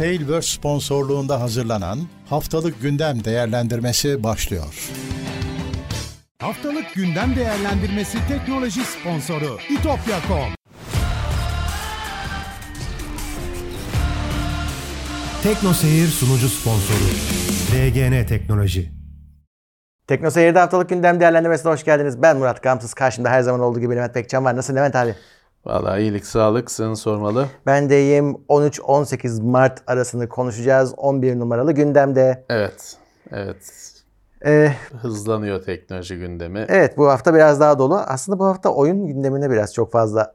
Tailverse sponsorluğunda hazırlanan Haftalık Gündem Değerlendirmesi başlıyor. Haftalık gündem değerlendirmesi teknoloji sponsoru itopya.com. Tekno Seyir sunucu sponsoru DGN Teknoloji. Tekno Seyir'de haftalık gündem değerlendirmesine hoş geldiniz. Ben Murat Gamsız. Karşımda her zaman olduğu gibi Levent Pekcan var. Nasılsın Levent abi? Valla iyilik sağlık seni sormalı. Ben de iyiyim. 13-18 Mart arasını konuşacağız. 11 numaralı gündemde. Evet. Evet. Ee, Hızlanıyor teknoloji gündemi. evet bu hafta biraz daha dolu. Aslında bu hafta oyun gündemine biraz çok fazla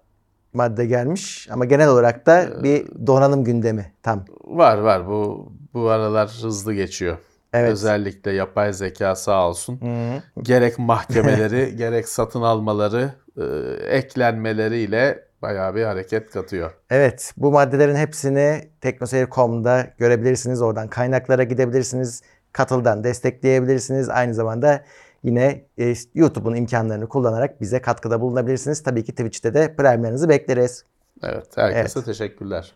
madde gelmiş. Ama genel olarak da bir donanım gündemi tam. Var var bu bu aralar hızlı geçiyor. Evet. Özellikle yapay zeka sağ olsun. Gerek mahkemeleri gerek satın almaları eklenmeleriyle bayağı bir hareket katıyor. Evet bu maddelerin hepsini teknoseyir.com'da görebilirsiniz. Oradan kaynaklara gidebilirsiniz. Katıldan destekleyebilirsiniz. Aynı zamanda yine e, YouTube'un imkanlarını kullanarak bize katkıda bulunabilirsiniz. Tabii ki Twitch'te de prime'lerinizi bekleriz. Evet herkese teşekkürler.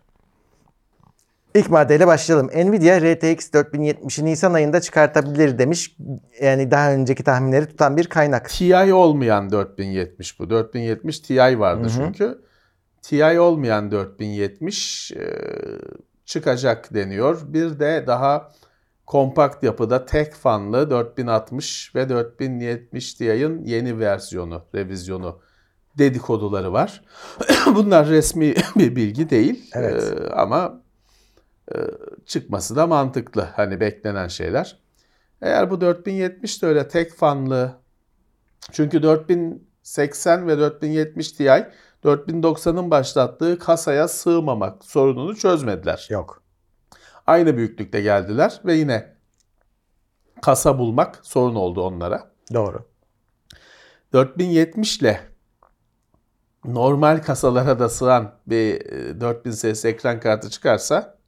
İlk maddeyle başlayalım. Nvidia RTX 4070'i Nisan ayında çıkartabilir demiş. Yani daha önceki tahminleri tutan bir kaynak. TI olmayan 4070 bu. 4070 Ti vardı çünkü. Ti olmayan 4070 e, çıkacak deniyor. Bir de daha kompakt yapıda tek fanlı 4060 ve 4070 Ti'nin yeni versiyonu, revizyonu dedikoduları var. Bunlar resmi bir bilgi değil. Evet. E, ama çıkması da mantıklı. Hani beklenen şeyler. Eğer bu 4070 de öyle tek fanlı çünkü 4080 ve 4070 Ti 4090'ın başlattığı kasaya sığmamak sorununu çözmediler. Yok. Aynı büyüklükte geldiler ve yine kasa bulmak sorun oldu onlara. Doğru. 4070 ile normal kasalara da sığan bir e, 4000 series ekran kartı çıkarsa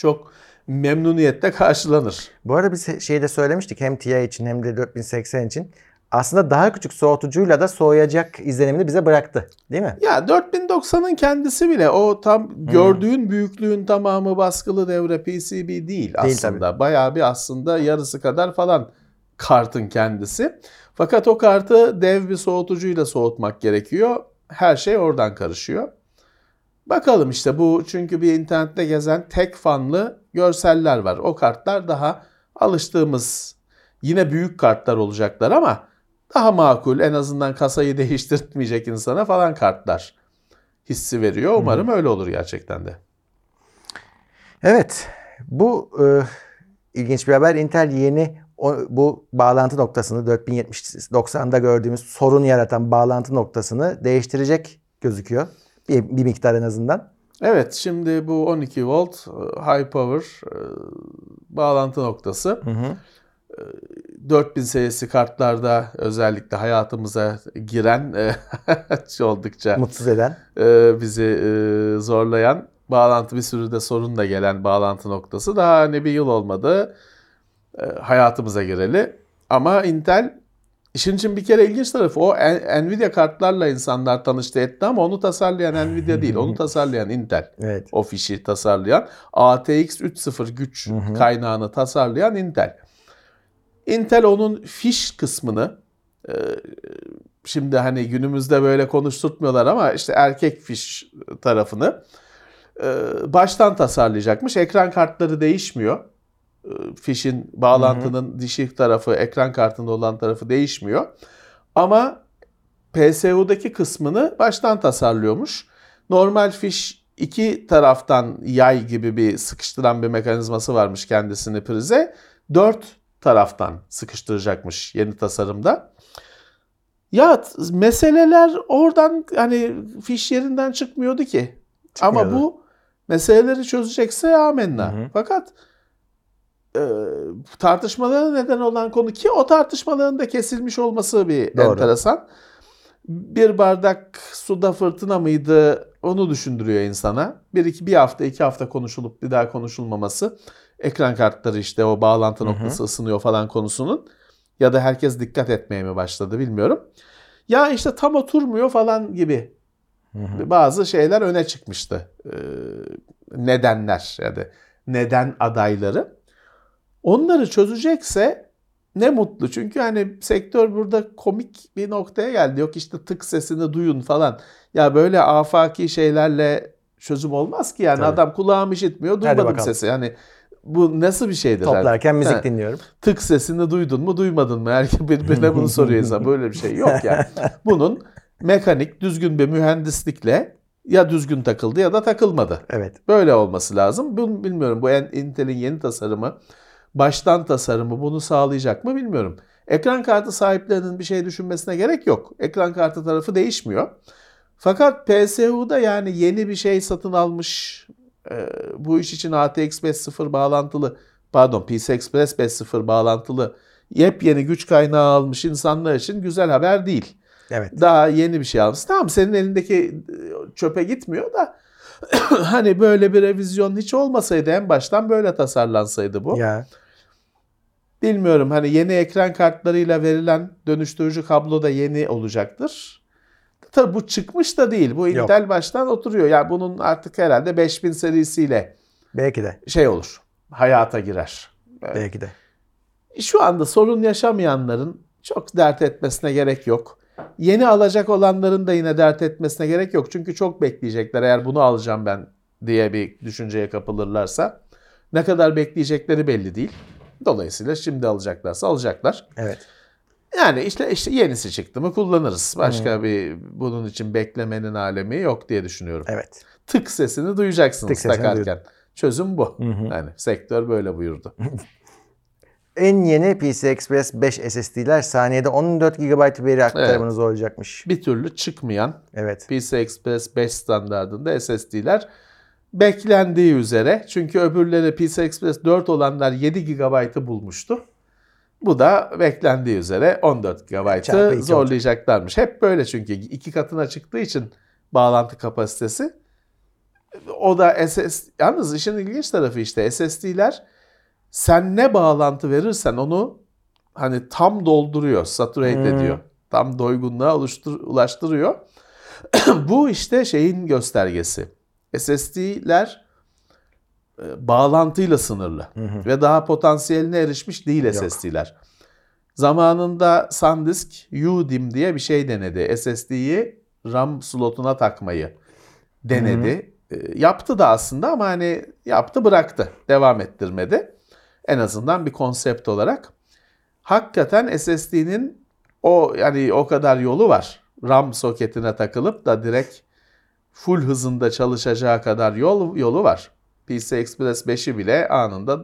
çok memnuniyetle karşılanır. Bu arada biz şeyde söylemiştik hem TI için hem de 4080 için. Aslında daha küçük soğutucuyla da soğuyacak izlenimini bize bıraktı. Değil mi? Ya 4090'ın kendisi bile o tam gördüğün büyüklüğün tamamı baskılı devre PCB değil aslında. Bayağı bir aslında yarısı kadar falan kartın kendisi. Fakat o kartı dev bir soğutucuyla soğutmak gerekiyor. Her şey oradan karışıyor. Bakalım işte bu çünkü bir internette gezen tek fanlı görseller var. O kartlar daha alıştığımız yine büyük kartlar olacaklar ama daha makul en azından kasayı değiştirmeyecek insana falan kartlar hissi veriyor. Umarım öyle olur gerçekten de. Evet. Bu e, ilginç bir haber. Intel yeni o, bu bağlantı noktasını 4070-90'da gördüğümüz sorun yaratan bağlantı noktasını değiştirecek gözüküyor. Bir, bir miktar en azından. Evet şimdi bu 12 volt e, high power e, bağlantı noktası. 4000 serisi kartlarda özellikle hayatımıza giren e, oldukça Mutsuz eden. e, bizi e, zorlayan bağlantı bir sürü de sorun da gelen bağlantı noktası daha hani bir yıl olmadı e, hayatımıza gireli. Ama Intel işin için bir kere ilginç tarafı o Nvidia kartlarla insanlar tanıştı etti ama onu tasarlayan Nvidia değil onu tasarlayan Intel. Evet. O fişi tasarlayan ATX 3.0 güç kaynağını tasarlayan Intel. Intel onun fiş kısmını e, şimdi hani günümüzde böyle konuşturtmuyorlar ama işte erkek fiş tarafını e, baştan tasarlayacakmış. Ekran kartları değişmiyor. Fişin bağlantının dişi tarafı, ekran kartında olan tarafı değişmiyor. Ama PSU'daki kısmını baştan tasarlıyormuş. Normal fiş iki taraftan yay gibi bir sıkıştıran bir mekanizması varmış kendisini prize. Dört taraftan sıkıştıracakmış yeni tasarımda. Ya meseleler oradan hani fiş yerinden çıkmıyordu ki. Ama Çıkmıyordu. bu meseleleri çözecekse amenna. Fakat e, tartışmalara neden olan konu ki o tartışmaların da kesilmiş olması bir Doğru. enteresan. Bir bardak suda fırtına mıydı onu düşündürüyor insana. Bir iki bir hafta iki hafta konuşulup bir daha konuşulmaması. Ekran kartları işte o bağlantı noktası ısınıyor falan konusunun. Ya da herkes dikkat etmeye mi başladı bilmiyorum. Ya işte tam oturmuyor falan gibi bazı şeyler öne çıkmıştı. Ee, nedenler ya da neden adayları. Onları çözecekse ne mutlu. Çünkü hani sektör burada komik bir noktaya geldi. Yok işte tık sesini duyun falan. Ya böyle afaki şeylerle çözüm olmaz ki yani Tabii. adam kulağım işitmiyor duymadım sesi. Yani bu nasıl bir şeydir? Toplarken müzik Ha, dinliyorum. tık sesini duydun mu duymadın mı? Herkes birbirine bunu soruyor insan. Böyle bir şey yok yani. Bunun mekanik düzgün bir mühendislikle ya düzgün takıldı ya da takılmadı. Evet. Böyle olması lazım. Bilmiyorum. Bu Intel'in yeni tasarımı, baştan tasarımı bunu sağlayacak mı bilmiyorum. Ekran kartı sahiplerinin bir şey düşünmesine gerek yok. Ekran kartı tarafı değişmiyor. Fakat PSU'da yani yeni bir şey satın almış, e, bu iş için ATX 5.0 bağlantılı, pardon PCI Express 5.0 bağlantılı yepyeni güç kaynağı almış insanlar için güzel haber değil Evet. daha yeni bir şey almışsın. Tamam senin elindeki e, çöpe gitmiyor da hani böyle bir revizyon hiç olmasaydı en baştan böyle tasarlansaydı bu. Ya Bilmiyorum hani yeni ekran kartlarıyla verilen dönüştürücü kablo da yeni olacaktır. Tabii bu çıkmış da değil. Bu Yok. Intel baştan oturuyor. Yani bunun artık herhalde 5000 serisiyle belki de. şey olur. Hayata girer. Evet. Belki de. Şu anda sorun yaşamayanların çok dert etmesine gerek yok. Yeni alacak olanların da yine dert etmesine gerek yok. Çünkü çok bekleyecekler eğer bunu alacağım ben diye bir düşünceye kapılırlarsa. Ne kadar bekleyecekleri belli değil. Dolayısıyla şimdi alacaklarsa alacaklar. Evet. Yani işte işte yenisi çıktı mı kullanırız. Başka bir bunun için beklemenin alemi yok diye düşünüyorum. Evet. Tık sesini duyacaksınız Tık sesini takarken. Çözüm bu. Hı hı. Yani sektör böyle buyurdu. En yeni PCI Express 5 SSD'ler saniyede 14 GB veri aktarımınız olacakmış. Bir türlü çıkmayan Evet. PCI Express 5 standartında SSD'ler beklendiği üzere. Çünkü öbürleri PCI Express 4 olanlar 7 GB'ı bulmuştu. Bu da beklendiği üzere 14 Çarpı iki GB'ı olacak. zorlayacaklarmış. Hep böyle çünkü iki katına çıktığı için bağlantı kapasitesi. O da SS yalnız işin ilginç tarafı işte SSD'ler sen ne bağlantı verirsen onu hani tam dolduruyor, saturate Hmm. ediyor. Tam doygunluğa oluştur, ulaştırıyor. Bu işte şeyin göstergesi. SSD'ler e, bağlantıyla sınırlı ve daha potansiyeline erişmiş değil Yok. SSD'ler. Zamanında SanDisk UDIM diye bir şey denedi. SSD'yi RAM slotuna takmayı denedi. E, Yaptı da aslında ama hani yaptı bıraktı. Devam ettirmedi. En azından bir konsept olarak. Hakikaten SSD'nin o yani o kadar yolu var. RAM soketine takılıp da direkt full hızında çalışacağı kadar yol yolu var. PCI Express 5'i bile anında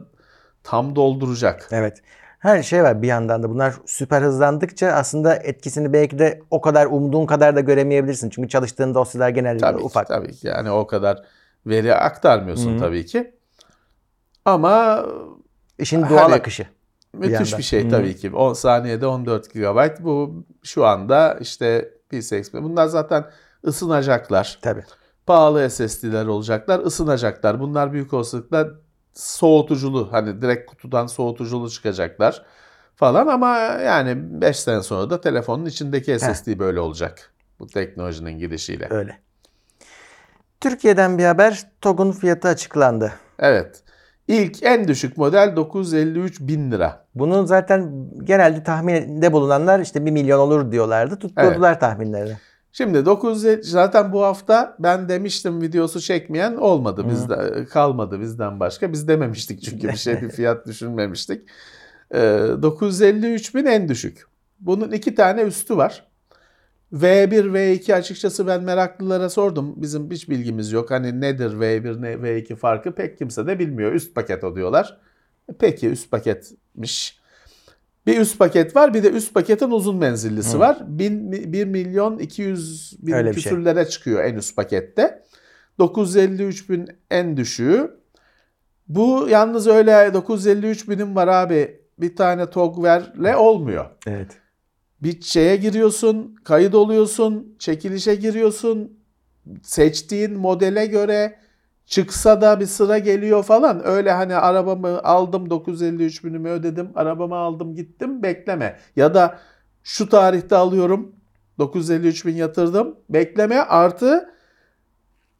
tam dolduracak. Evet. Her şey var bir yandan da. Bunlar süper hızlandıkça aslında etkisini belki de o kadar umduğun kadar da göremeyebilirsin. Çünkü çalıştığın dosyalar genellikle Tabii ufak. ki, tabii ki. Yani o kadar veri aktarmıyorsun Hı. tabii ki. Ama İşin doğal Hani- akışı. müthiş yandan. bir şey Hı. tabii ki. 10 saniyede 14 GB. Bu şu anda işte PCI Express. Bunlar zaten ısınacaklar. Tabii. pahalı SSD'ler olacaklar, ısınacaklar. Bunlar büyük olasılıkla soğutuculu hani direkt kutudan soğutuculu çıkacaklar falan ama yani 5 sene sonra da telefonun içindeki SSD böyle olacak. Bu teknolojinin gidişiyle. Öyle. Türkiye'den bir haber. TOG'un fiyatı açıklandı. Evet. İlk en düşük model 953 bin lira. Bunun zaten genelde tahminde bulunanlar işte 1 milyon olur diyorlardı. Tutturdular tahminlerini. Şimdi 950 zaten bu hafta ben demiştim videosu çekmeyen olmadı bizde kalmadı bizden başka. Biz dememiştik çünkü bir şey bir fiyat düşünmemiştik. Ee, 953 bin en düşük. Bunun iki tane üstü var. V1, V2 açıkçası ben meraklılara sordum. Bizim hiç bilgimiz yok. Hani nedir V1, ne V2 farkı pek kimse de bilmiyor. Üst paket o diyorlar. Peki üst paketmiş. Bir üst paket var bir de üst paketin uzun menzillisi Hı. var. 1 milyon 200 bin Öyle şey. küsürlere çıkıyor en üst pakette. 953 bin en düşüğü. Bu yalnız öyle 953 binim var abi bir tane TOG verle olmuyor. Evet. Bir şeye giriyorsun, kayıt oluyorsun, çekilişe giriyorsun, seçtiğin modele göre çıksa da bir sıra geliyor falan. Öyle hani arabamı aldım 953 binimi ödedim, arabamı aldım gittim bekleme. Ya da şu tarihte alıyorum 953 bin yatırdım bekleme artı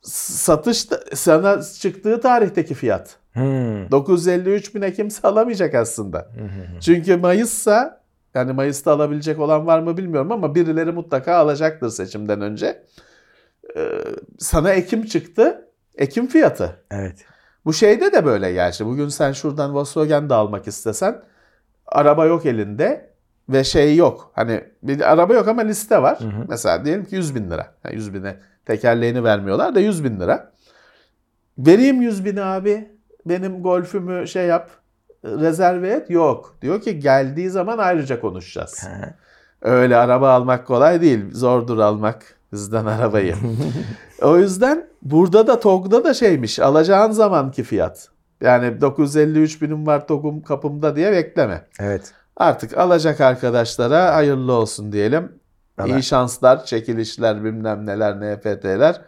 satış sana çıktığı tarihteki fiyat. Hmm. 953 bine kimse alamayacak aslında. Çünkü Mayıs'sa yani Mayıs'ta alabilecek olan var mı bilmiyorum ama birileri mutlaka alacaktır seçimden önce. Ee, sana Ekim çıktı. Ekim fiyatı. Evet. Bu şeyde de böyle gerçi. Bugün sen şuradan Volkswagen de almak istesen araba yok elinde ve şey yok. Hani bir araba yok ama liste var. Mesela diyelim ki 100 bin lira. Yani 100 bine tekerleğini vermiyorlar da 100 bin lira. Vereyim 100 bini abi. Benim golfümü şey yap rezerve et. Yok. Diyor ki geldiği zaman ayrıca konuşacağız. Ha. Öyle araba almak kolay değil. Zordur almak bizden arabayı. o yüzden burada da TOG'da da şeymiş. Alacağın zamanki fiyat. Yani 953 binim var TOG'um kapımda diye bekleme. Evet. Artık alacak arkadaşlara hayırlı olsun diyelim. Valla. İyi şanslar, çekilişler, bilmem neler, NFT'ler.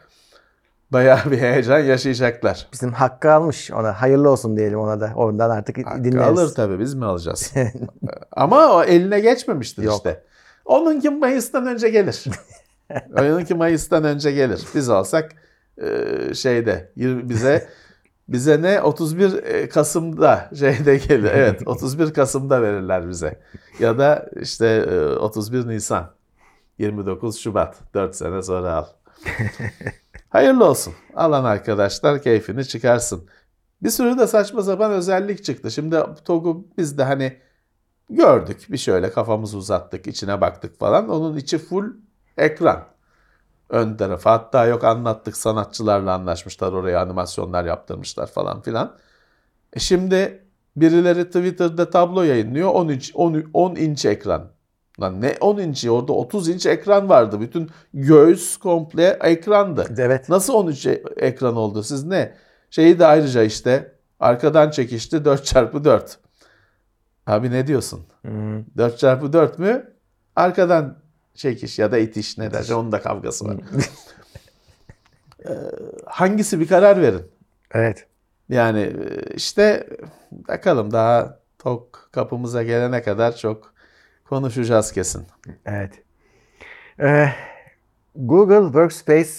Bayağı bir heyecan yaşayacaklar. Bizim hakkı almış ona. Hayırlı olsun diyelim ona da. Oradan artık Hakkı dinleriz. alır tabii biz mi alacağız? Ama o eline geçmemiştir Yok. işte. Onunki Mayıs'tan önce gelir. Onunki Mayıs'tan önce gelir. Biz alsak e, şeyde bize bize ne 31 Kasım'da şeyde gelir. Evet 31 Kasım'da verirler bize. Ya da işte e, 31 Nisan 29 Şubat 4 sene sonra al. Hayırlı olsun. Alan arkadaşlar keyfini çıkarsın. Bir sürü de saçma sapan özellik çıktı. Şimdi TOG'u biz de hani gördük. Bir şöyle kafamızı uzattık, içine baktık falan. Onun içi full ekran. Ön tarafı. Hatta yok anlattık sanatçılarla anlaşmışlar oraya animasyonlar yaptırmışlar falan filan. E şimdi birileri Twitter'da tablo yayınlıyor 10 inç, 10, 10 inç ekran. Lan ne 10 inci orada 30 inç ekran vardı. Bütün göğüs komple ekrandı. Evet. Nasıl 13 e- ekran oldu? Siz ne? Şeyi de ayrıca işte arkadan çekişti 4x4. Abi ne diyorsun? Hmm. 4x4 mü? Arkadan çekiş ya da itiş ne derse onun da kavgası var. Ee, Hangisi bir karar verin. Evet. Yani e, işte bakalım daha tok kapımıza gelene kadar çok konuşacağız kesin. Evet. Ee, Google Workspace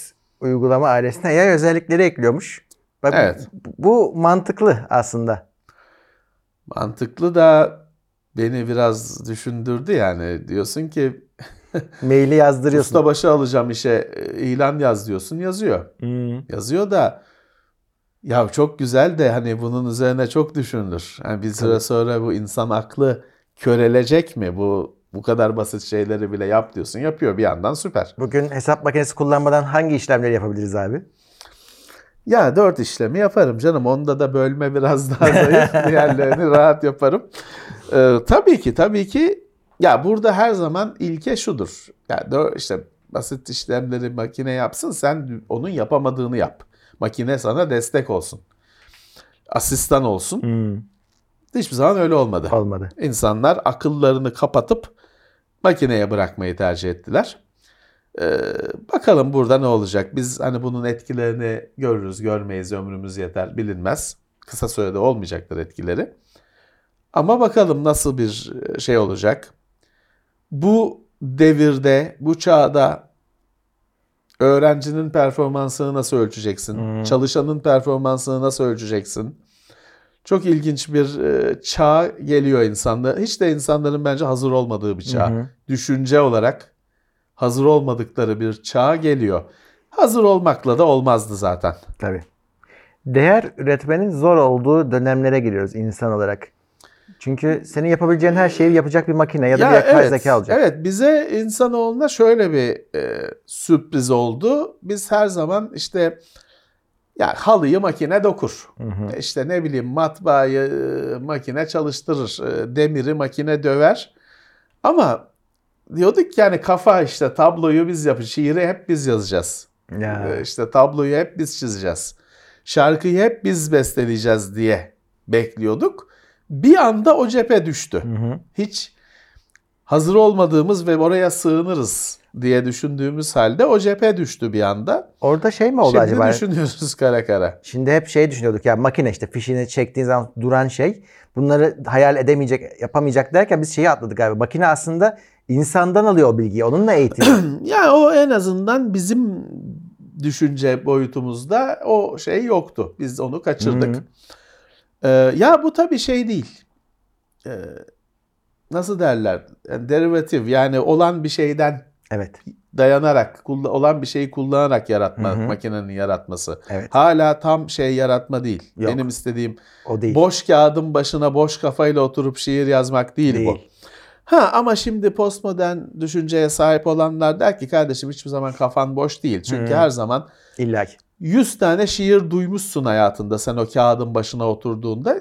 uygulama ailesine AI özellikleri ekliyormuş. Bak, Evet. Bu mantıklı aslında. Mantıklı da beni biraz düşündürdü yani. Diyorsun ki Maili yazdırıyorsun. ustabaşı alacağım işe e, ilan yaz diyorsun yazıyor. Hmm. Yazıyor da ya çok güzel de hani bunun üzerine çok düşünülür. Yani bir süre sonra bu insan aklı körelecek mi? Bu bu kadar basit şeyleri bile yap diyorsun. Yapıyor bir yandan süper. Bugün hesap makinesi kullanmadan hangi işlemleri yapabiliriz abi? Ya dört işlemi yaparım canım. Onda da bölme biraz daha zayıf. Diğerlerini rahat yaparım. Ee, tabii ki tabii ki ya burada her zaman ilke şudur. Ya dör, işte basit işlemleri makine yapsın sen onun yapamadığını yap. Makine sana destek olsun. Asistan olsun. Hmm. Hiçbir zaman öyle olmadı. Olmadı. İnsanlar akıllarını kapatıp makineye bırakmayı tercih ettiler. Ee, bakalım burada ne olacak? Biz hani bunun etkilerini görürüz, görmeyiz, ömrümüz yeter, bilinmez. Kısa sürede olmayacaktır etkileri. Ama bakalım nasıl bir şey olacak. Bu devirde, bu çağda öğrencinin performansını nasıl ölçeceksin? Çalışanın performansını nasıl ölçeceksin? Çok ilginç bir e, çağ geliyor insanda. Hiç de insanların bence hazır olmadığı bir çağ. Hı. Düşünce olarak hazır olmadıkları bir çağ geliyor. Hazır olmakla da olmazdı zaten. Tabii. Değer üretmenin zor olduğu dönemlere giriyoruz insan olarak. Çünkü senin yapabileceğin her şeyi yapacak bir makine ya da bir yapay zeka olacak. Evet bize insanoğluna şöyle bir e, sürpriz oldu. Biz her zaman işte ya halıyı makine dokur. İşte ne bileyim matbaayı e, makine çalıştırır. e, demiri makine döver. Ama diyorduk ki yani kafa işte tabloyu biz yapacağız. Şiiri hep biz yazacağız. Ya. Ee, işte tabloyu hep biz çizeceğiz. Şarkıyı hep biz besteleyeceğiz diye bekliyorduk. Bir anda o cephe düştü. Hı hı. Hiç hazır olmadığımız ve oraya sığınırız diye düşündüğümüz halde o cephe düştü bir anda. Orada şey mi oldu Şimdi acaba? düşünüyoruz kara kara. Şimdi hep şey düşünüyorduk ya makine işte fişini çektiğin zaman duran şey. Bunları hayal edemeyecek, yapamayacak derken biz şeyi atladık abi. Makine aslında insandan alıyor o bilgiyi. Onunla eğitiyor. Ya o en azından bizim düşünce boyutumuzda o şey yoktu. Biz onu kaçırdık. Hı Ee, ya bu tabii şey değil. Ee, nasıl derler? Yani derivatif yani olan bir şeyden Evet. dayanarak, olan bir şeyi kullanarak yaratma, Hı hı. makinenin yaratması. Evet. Hala tam şey yaratma değil. Yok. Benim istediğim O değil. boş kağıdın başına boş kafayla oturup şiir yazmak değil, bu. Değil. Ha ama şimdi postmodern düşünceye sahip olanlar der ki kardeşim hiçbir zaman kafan boş değil. Çünkü Hı. her zaman İlla ki. 100 tane şiir duymuşsun hayatında sen o kağıdın başına oturduğunda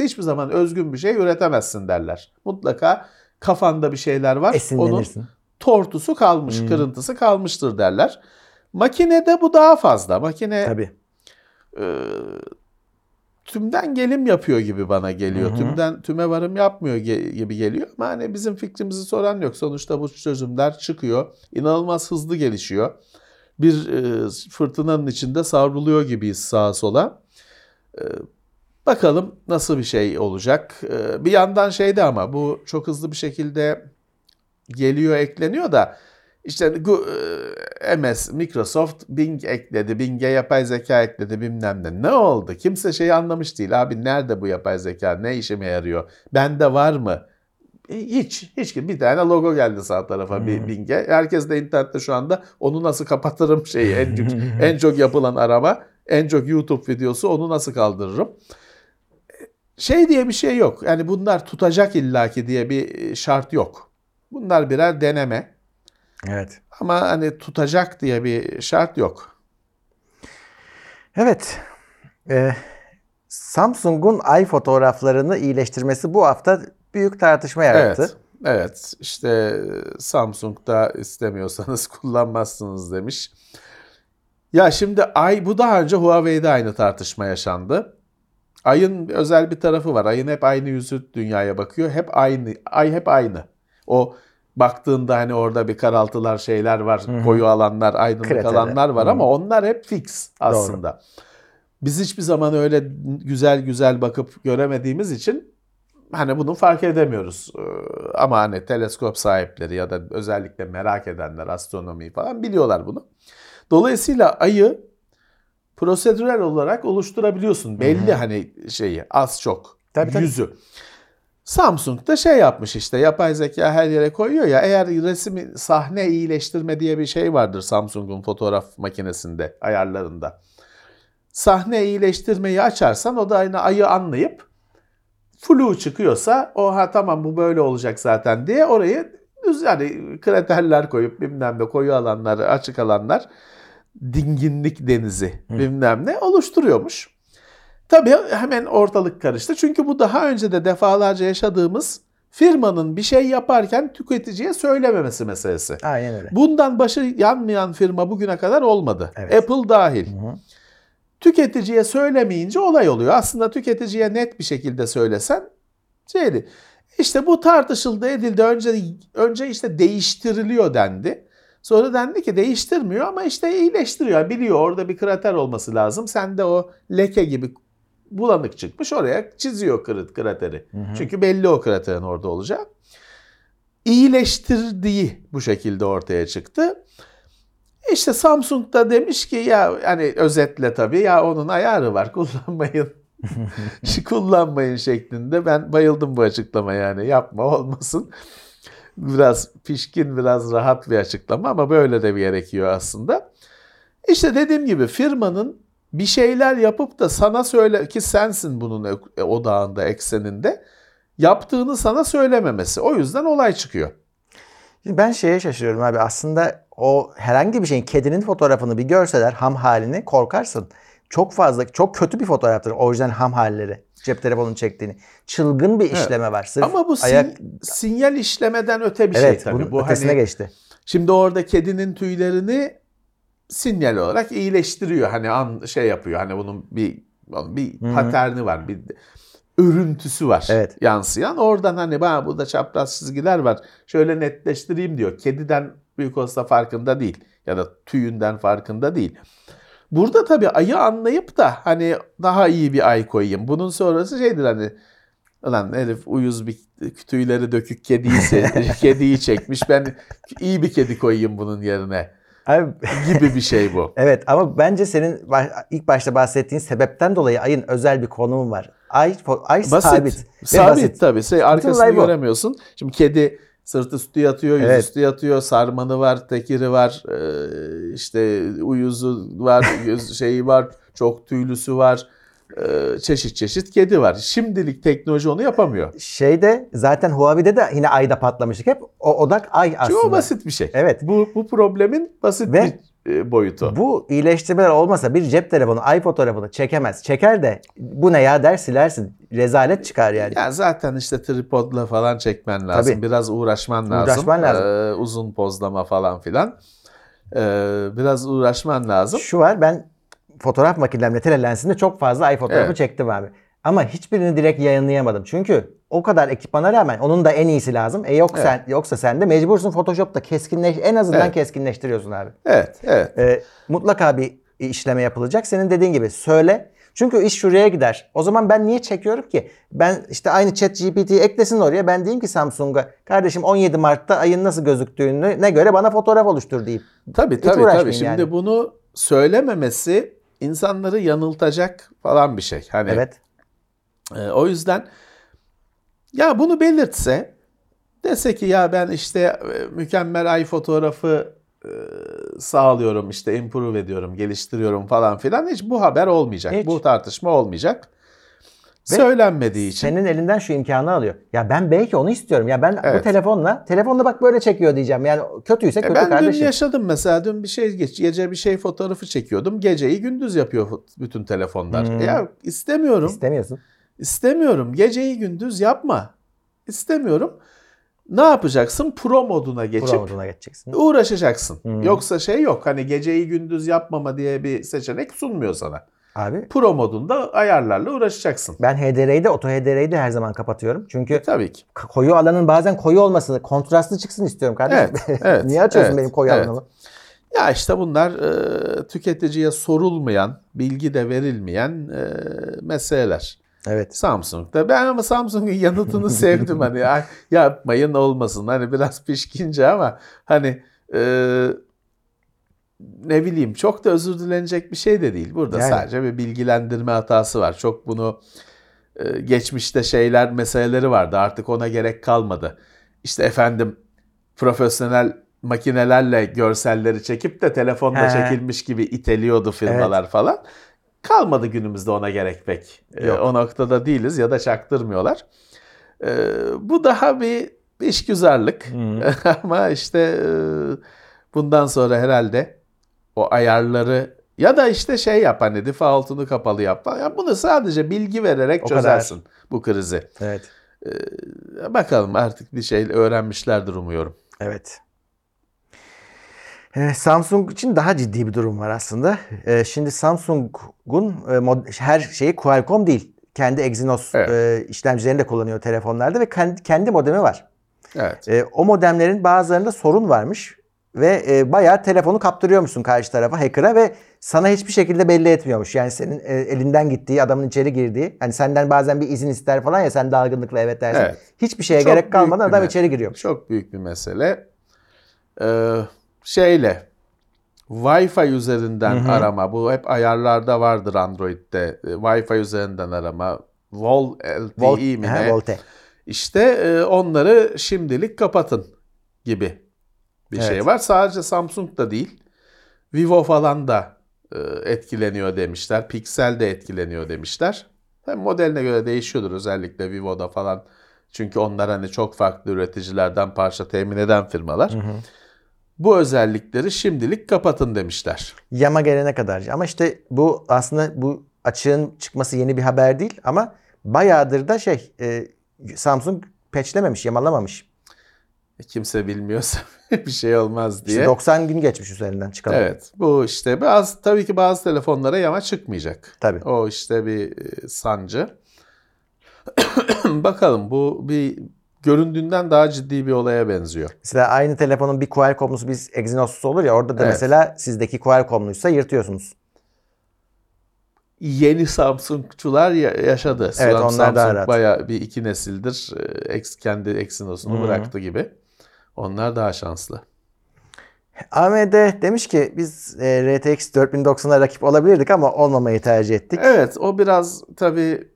hiçbir zaman özgün bir şey üretemezsin derler. Mutlaka kafanda bir şeyler var. Onun Esinlenirsin. tortusu kalmış, Hmm. kırıntısı kalmıştır derler. Makinede bu daha fazla. Makine Tabii. e, tümden gelim yapıyor gibi bana geliyor. Hı hı. Tümden tüme varım yapmıyor ge- gibi geliyor. Ama hani bizim fikrimizi soran yok. Sonuçta bu çözümler çıkıyor. İnanılmaz hızlı gelişiyor. Bir e, fırtınanın içinde savruluyor gibiyiz sağa sola. E, bakalım nasıl bir şey olacak. E, bir yandan şeyde ama bu çok hızlı bir şekilde geliyor, ekleniyor da işte MS, Microsoft Bing ekledi, Bing'e yapay zeka ekledi bilmem ne. Ne oldu? Kimse şeyi anlamış değil. Abi nerede bu yapay zeka? Ne işime yarıyor? Bende var mı? E, Hiç, hiç bir tane logo geldi sağ tarafa bir Hmm. Bing'e. Herkes de internette şu anda onu nasıl kapatırım şeyi en çok, en çok yapılan arama, en çok YouTube videosu onu nasıl kaldırırım. Şey diye bir şey yok. Yani bunlar tutacak illaki diye bir şart yok. Bunlar birer deneme. Evet. Ama hani tutacak diye bir şart yok. Evet. Ee, Samsung'un ay fotoğraflarını iyileştirmesi bu hafta büyük tartışma yarattı. Evet. Evet. İşte Samsung'da istemiyorsanız kullanmazsınız demiş. Ya şimdi ay bu daha önce Huawei'de aynı tartışma yaşandı. Ayın özel bir tarafı var. Ayın hep aynı yüzü dünyaya bakıyor. Hep aynı. Ay hep aynı. O baktığında hani orada bir karaltılar şeyler var. Hı hı. Koyu alanlar, aydınlık Kreteli. alanlar var Hı. ama onlar hep fix aslında. Biz hiçbir zaman öyle güzel güzel bakıp göremediğimiz için hani bunu fark edemiyoruz. Ee, Ama hani teleskop sahipleri ya da özellikle merak edenler astronomiyi falan biliyorlar bunu. Dolayısıyla ayı prosedürel olarak oluşturabiliyorsun. Belli hani şeyi az çok Tabii, tabii. yüzü. Samsung da şey yapmış işte yapay zeka her yere koyuyor ya eğer resmi sahne iyileştirme diye bir şey vardır Samsung'un fotoğraf makinesinde ayarlarında. Sahne iyileştirmeyi açarsan o da aynı ayı anlayıp flu çıkıyorsa o ha tamam bu böyle olacak zaten diye orayı düz yani kraterler koyup bilmem ne koyu alanlar açık alanlar dinginlik denizi bilmem ne oluşturuyormuş. Tabii hemen ortalık karıştı. Çünkü bu daha önce de defalarca yaşadığımız firmanın bir şey yaparken tüketiciye söylememesi meselesi. Aynen öyle. Bundan başı yanmayan firma bugüne kadar olmadı. Evet. Apple dahil. Hı hı. Tüketiciye söylemeyince olay oluyor. Aslında tüketiciye net bir şekilde söylesen şeydi. İşte bu tartışıldı edildi. Önce önce işte değiştiriliyor dendi. Sonra dendi ki değiştirmiyor ama işte iyileştiriyor. Biliyor orada bir krater olması lazım. Sen de o leke gibi bulanık çıkmış oraya çiziyor kırıt krateri. Çünkü belli o kraterin orada olacağı. İyileştirdiği bu şekilde ortaya çıktı. İşte Samsung da demiş ki ya hani özetle tabii ya onun ayarı var kullanmayın. Kullanmayın şeklinde. Ben bayıldım bu açıklama yani yapma olmasın. Biraz pişkin biraz rahat bir açıklama ama böyle de bir gerekiyor aslında. İşte dediğim gibi firmanın bir şeyler yapıp da sana söyle ki sensin bunun odağında ekseninde yaptığını sana söylememesi. O yüzden olay çıkıyor. Şimdi ben şeye şaşırıyorum abi. Aslında o herhangi bir şeyin kedinin fotoğrafını bir görseler ham halini korkarsın. Çok fazla çok kötü bir fotoğraftır orijinal ham halleri. Cep telefonunun çektiğini. Çılgın bir işleme var. Sırf Ama bu sin- ayak... sinyal işlemeden öte bir evet, şey tabii. bunun Bu ötesine hani geçti. Şimdi orada kedinin tüylerini sinyal olarak iyileştiriyor. Hani an şey yapıyor. Hani bunun bir bir paterni var. Bir örüntüsü var. Evet. Yansıyan. Oradan hani bana burada çapraz çizgiler var. Şöyle netleştireyim diyor. Kediden büyük olsa farkında değil. Ya da tüyünden farkında değil. Burada tabii ayı anlayıp da hani daha iyi bir ay koyayım. Bunun sonrası şeydir hani Ulan herif uyuz bir tüyleri dökük kediyi, kediyi çekmiş. Ben iyi bir kedi koyayım bunun yerine. Abi, gibi bir şey bu. evet ama bence senin ilk başta bahsettiğin sebepten dolayı ayın özel bir konumu var. Ay, ay Basit. sabit. Sabit, basit. tabii. Şey, arkasını göremiyorsun. Şimdi kedi sırtı üstü yatıyor, Evet. üstü yatıyor, sarmanı var, tekiri var, ee, işte uyuzu var, göz şeyi var, çok tüylüsü var. Ee, çeşit çeşit kedi var. Şimdilik teknoloji onu yapamıyor. Şeyde zaten Huawei'de de yine ayda patlamıştık hep. O odak ay aslında. O basit bir şey. Evet. Bu, bu problemin basit Ve bir e, boyutu. Bu iyileştirmeler olmasa bir cep telefonu, ay fotoğrafını çekemez. Çeker de bu ne ya der silersin. Rezalet çıkar yani. Ya zaten işte tripodla falan çekmen lazım. Tabii. Biraz uğraşman lazım. Uğraşman lazım. Ee, uzun pozlama falan filan. Ee, biraz uğraşman lazım. Şu var ben fotoğraf makinemle telelensinde çok fazla ay fotoğrafı Evet. çektim abi. Ama hiçbirini direkt yayınlayamadım. Çünkü o kadar ekipmana rağmen onun da en iyisi lazım. E yok Evet. sen yoksa sen de mecbursun Photoshop'ta keskinleş en azından Evet. keskinleştiriyorsun abi. Evet, evet. Ee, mutlaka bir işleme yapılacak. Senin dediğin gibi söyle. Çünkü iş şuraya gider. O zaman ben niye çekiyorum ki? Ben işte aynı chat GPT'yi eklesin oraya. Ben diyeyim ki Samsung'a kardeşim 17 Mart'ta ayın nasıl gözüktüğünü ne göre bana fotoğraf oluştur diyeyim. Tabii tabii tabii. uğraşmayayım Şimdi yani. bunu söylememesi insanları yanıltacak falan bir şey. Hani Evet. e, o yüzden ya bunu belirtse dese ki ya ben işte e, mükemmel ay fotoğrafı e, sağlıyorum işte improve ediyorum, geliştiriyorum falan filan hiç bu haber olmayacak. Hiç. Bu tartışma olmayacak. Ve Söylenmediği için. Senin elinden şu imkanı alıyor. Ya ben belki onu istiyorum. Ya ben bu Evet. telefonla, telefonla bak böyle çekiyor diyeceğim. Yani kötüyse E kötü ben dün kardeşim. yaşadım mesela dün bir şey geç, gece bir şey fotoğrafı çekiyordum. Geceyi gündüz yapıyor bütün telefonlar. Hmm. Ya istemiyorum. İstemiyorsun. İstemiyorum. Geceyi gündüz yapma. İstemiyorum. Ne yapacaksın? Pro moduna geçip Pro moduna geçeceksin. uğraşacaksın. Hmm. Yoksa şey yok. Hani geceyi gündüz yapmama diye bir seçenek sunmuyor sana. Abi Pro modunda ayarlarla uğraşacaksın. ben HDR'yi de oto HDR'yi de her zaman kapatıyorum. Çünkü E, tabii ki. koyu alanın bazen koyu olmasını, kontrastlı çıksın istiyorum kardeşim. Evet, evet, Niye açıyorsun evet, benim koyu evet. alanımı? Ya işte bunlar e, tüketiciye sorulmayan, bilgi de verilmeyen e, meseleler. Evet. Samsung'da. Ben ama Samsung'un yanıtını sevdim hani "Ay, yapmayın olmasın. Hani biraz pişkince ama hani e, ne bileyim çok da özür dilenecek bir şey de değil. Burada Yani. sadece bir bilgilendirme hatası var. Çok bunu e, geçmişte şeyler meseleleri vardı. Artık ona gerek kalmadı. İşte efendim profesyonel makinelerle görselleri çekip de telefonla He. çekilmiş gibi iteliyordu firmalar falan. Kalmadı günümüzde ona gerek pek. E, Yok. o noktada değiliz ya da çaktırmıyorlar. E, bu daha bir işgüzarlık. Ama işte e, bundan sonra herhalde o ayarları ya da işte şey yap hani default'unu kapalı yap. Ya bunu sadece bilgi vererek O kadar. çözersin bu krizi. Evet. Bakalım artık bir şey öğrenmişlerdir umuyorum. Evet. Ee, Samsung için daha ciddi bir durum var aslında. Ee, Şimdi Samsung'un e, her şeyi Qualcomm değil. Kendi Exynos Evet. e, işlemcilerini de kullanıyor telefonlarda ve kendi, kendi modemi var. Evet. E, o modemlerin bazılarında sorun varmış ve e, bayağı telefonu kaptırıyormuşsun karşı tarafa hacker'a ve sana hiçbir şekilde belli etmiyormuş. Yani senin e, elinden gittiği, adamın içeri girdiği. Hani senden bazen bir izin ister falan ya sen dalgınlıkla evet dersin. Evet. Hiçbir şeye Çok gerek kalmadan adam içeri giriyormuş. Çok büyük bir mesele. Ee, şeyle Wi-Fi üzerinden Hı hı. arama. Bu hep ayarlarda vardır Android'de. Ee, Wi-Fi üzerinden arama. Vol LTE Volt, mi ne? Volte. İşte e, onları şimdilik kapatın gibi bir Evet. şey var. Sadece Samsung da değil. Vivo falan da e, etkileniyor demişler. Pixel de etkileniyor demişler. Hem modeline göre değişiyordur özellikle Vivo'da falan. Çünkü onlar hani çok farklı üreticilerden parça temin eden firmalar. Bu özellikleri şimdilik kapatın demişler. Yama gelene kadar. Ama işte bu aslında bu açığın çıkması yeni bir haber değil ama bayağıdır da şey e, Samsung patchlememiş, yamalamamış. Kimse bilmiyorsa bir şey olmaz diye. İşte 90 gün geçmiş üzerinden çıkalım. Evet. Bu işte bazı tabii ki bazı telefonlara yama çıkmayacak. Tabii. O işte bir e, sancı. Bakalım bu bir göründüğünden daha ciddi bir olaya benziyor. Mesela aynı telefonun bir Qualcomm'lusu bir Exynos'lusu olur ya orada da Evet. mesela sizdeki Qualcomm'luysa yırtıyorsunuz. Yeni Samsung'cular ya- yaşadı. Evet, Samsung onlar rahat. bayağı bir iki nesildir ex, kendi Exynos'unu bıraktı gibi. Onlar daha şanslı. AMD demiş ki biz e, RTX 4090'a rakip olabilirdik ama olmamayı tercih ettik. Evet o biraz tabii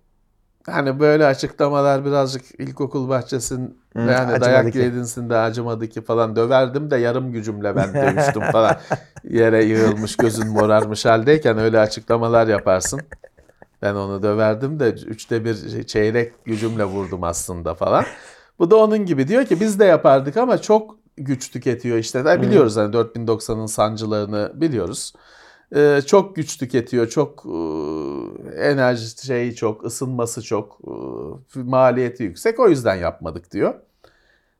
hani böyle açıklamalar birazcık ilkokul bahçesin Hı, ve hani acımadı dayak yedinsin de acımadı ki falan döverdim de yarım gücümle ben dövüştüm falan. Yere yığılmış gözün morarmış haldeyken öyle açıklamalar yaparsın. Ben onu döverdim de üçte bir çeyrek gücümle vurdum aslında falan. Bu da onun gibi diyor ki biz de yapardık ama çok güç tüketiyor işte. Da biliyoruz hani 4090'ın sancılarını biliyoruz. Ee, çok güç tüketiyor, çok e, enerji şeyi çok, ısınması çok, e, maliyeti yüksek. O yüzden yapmadık diyor.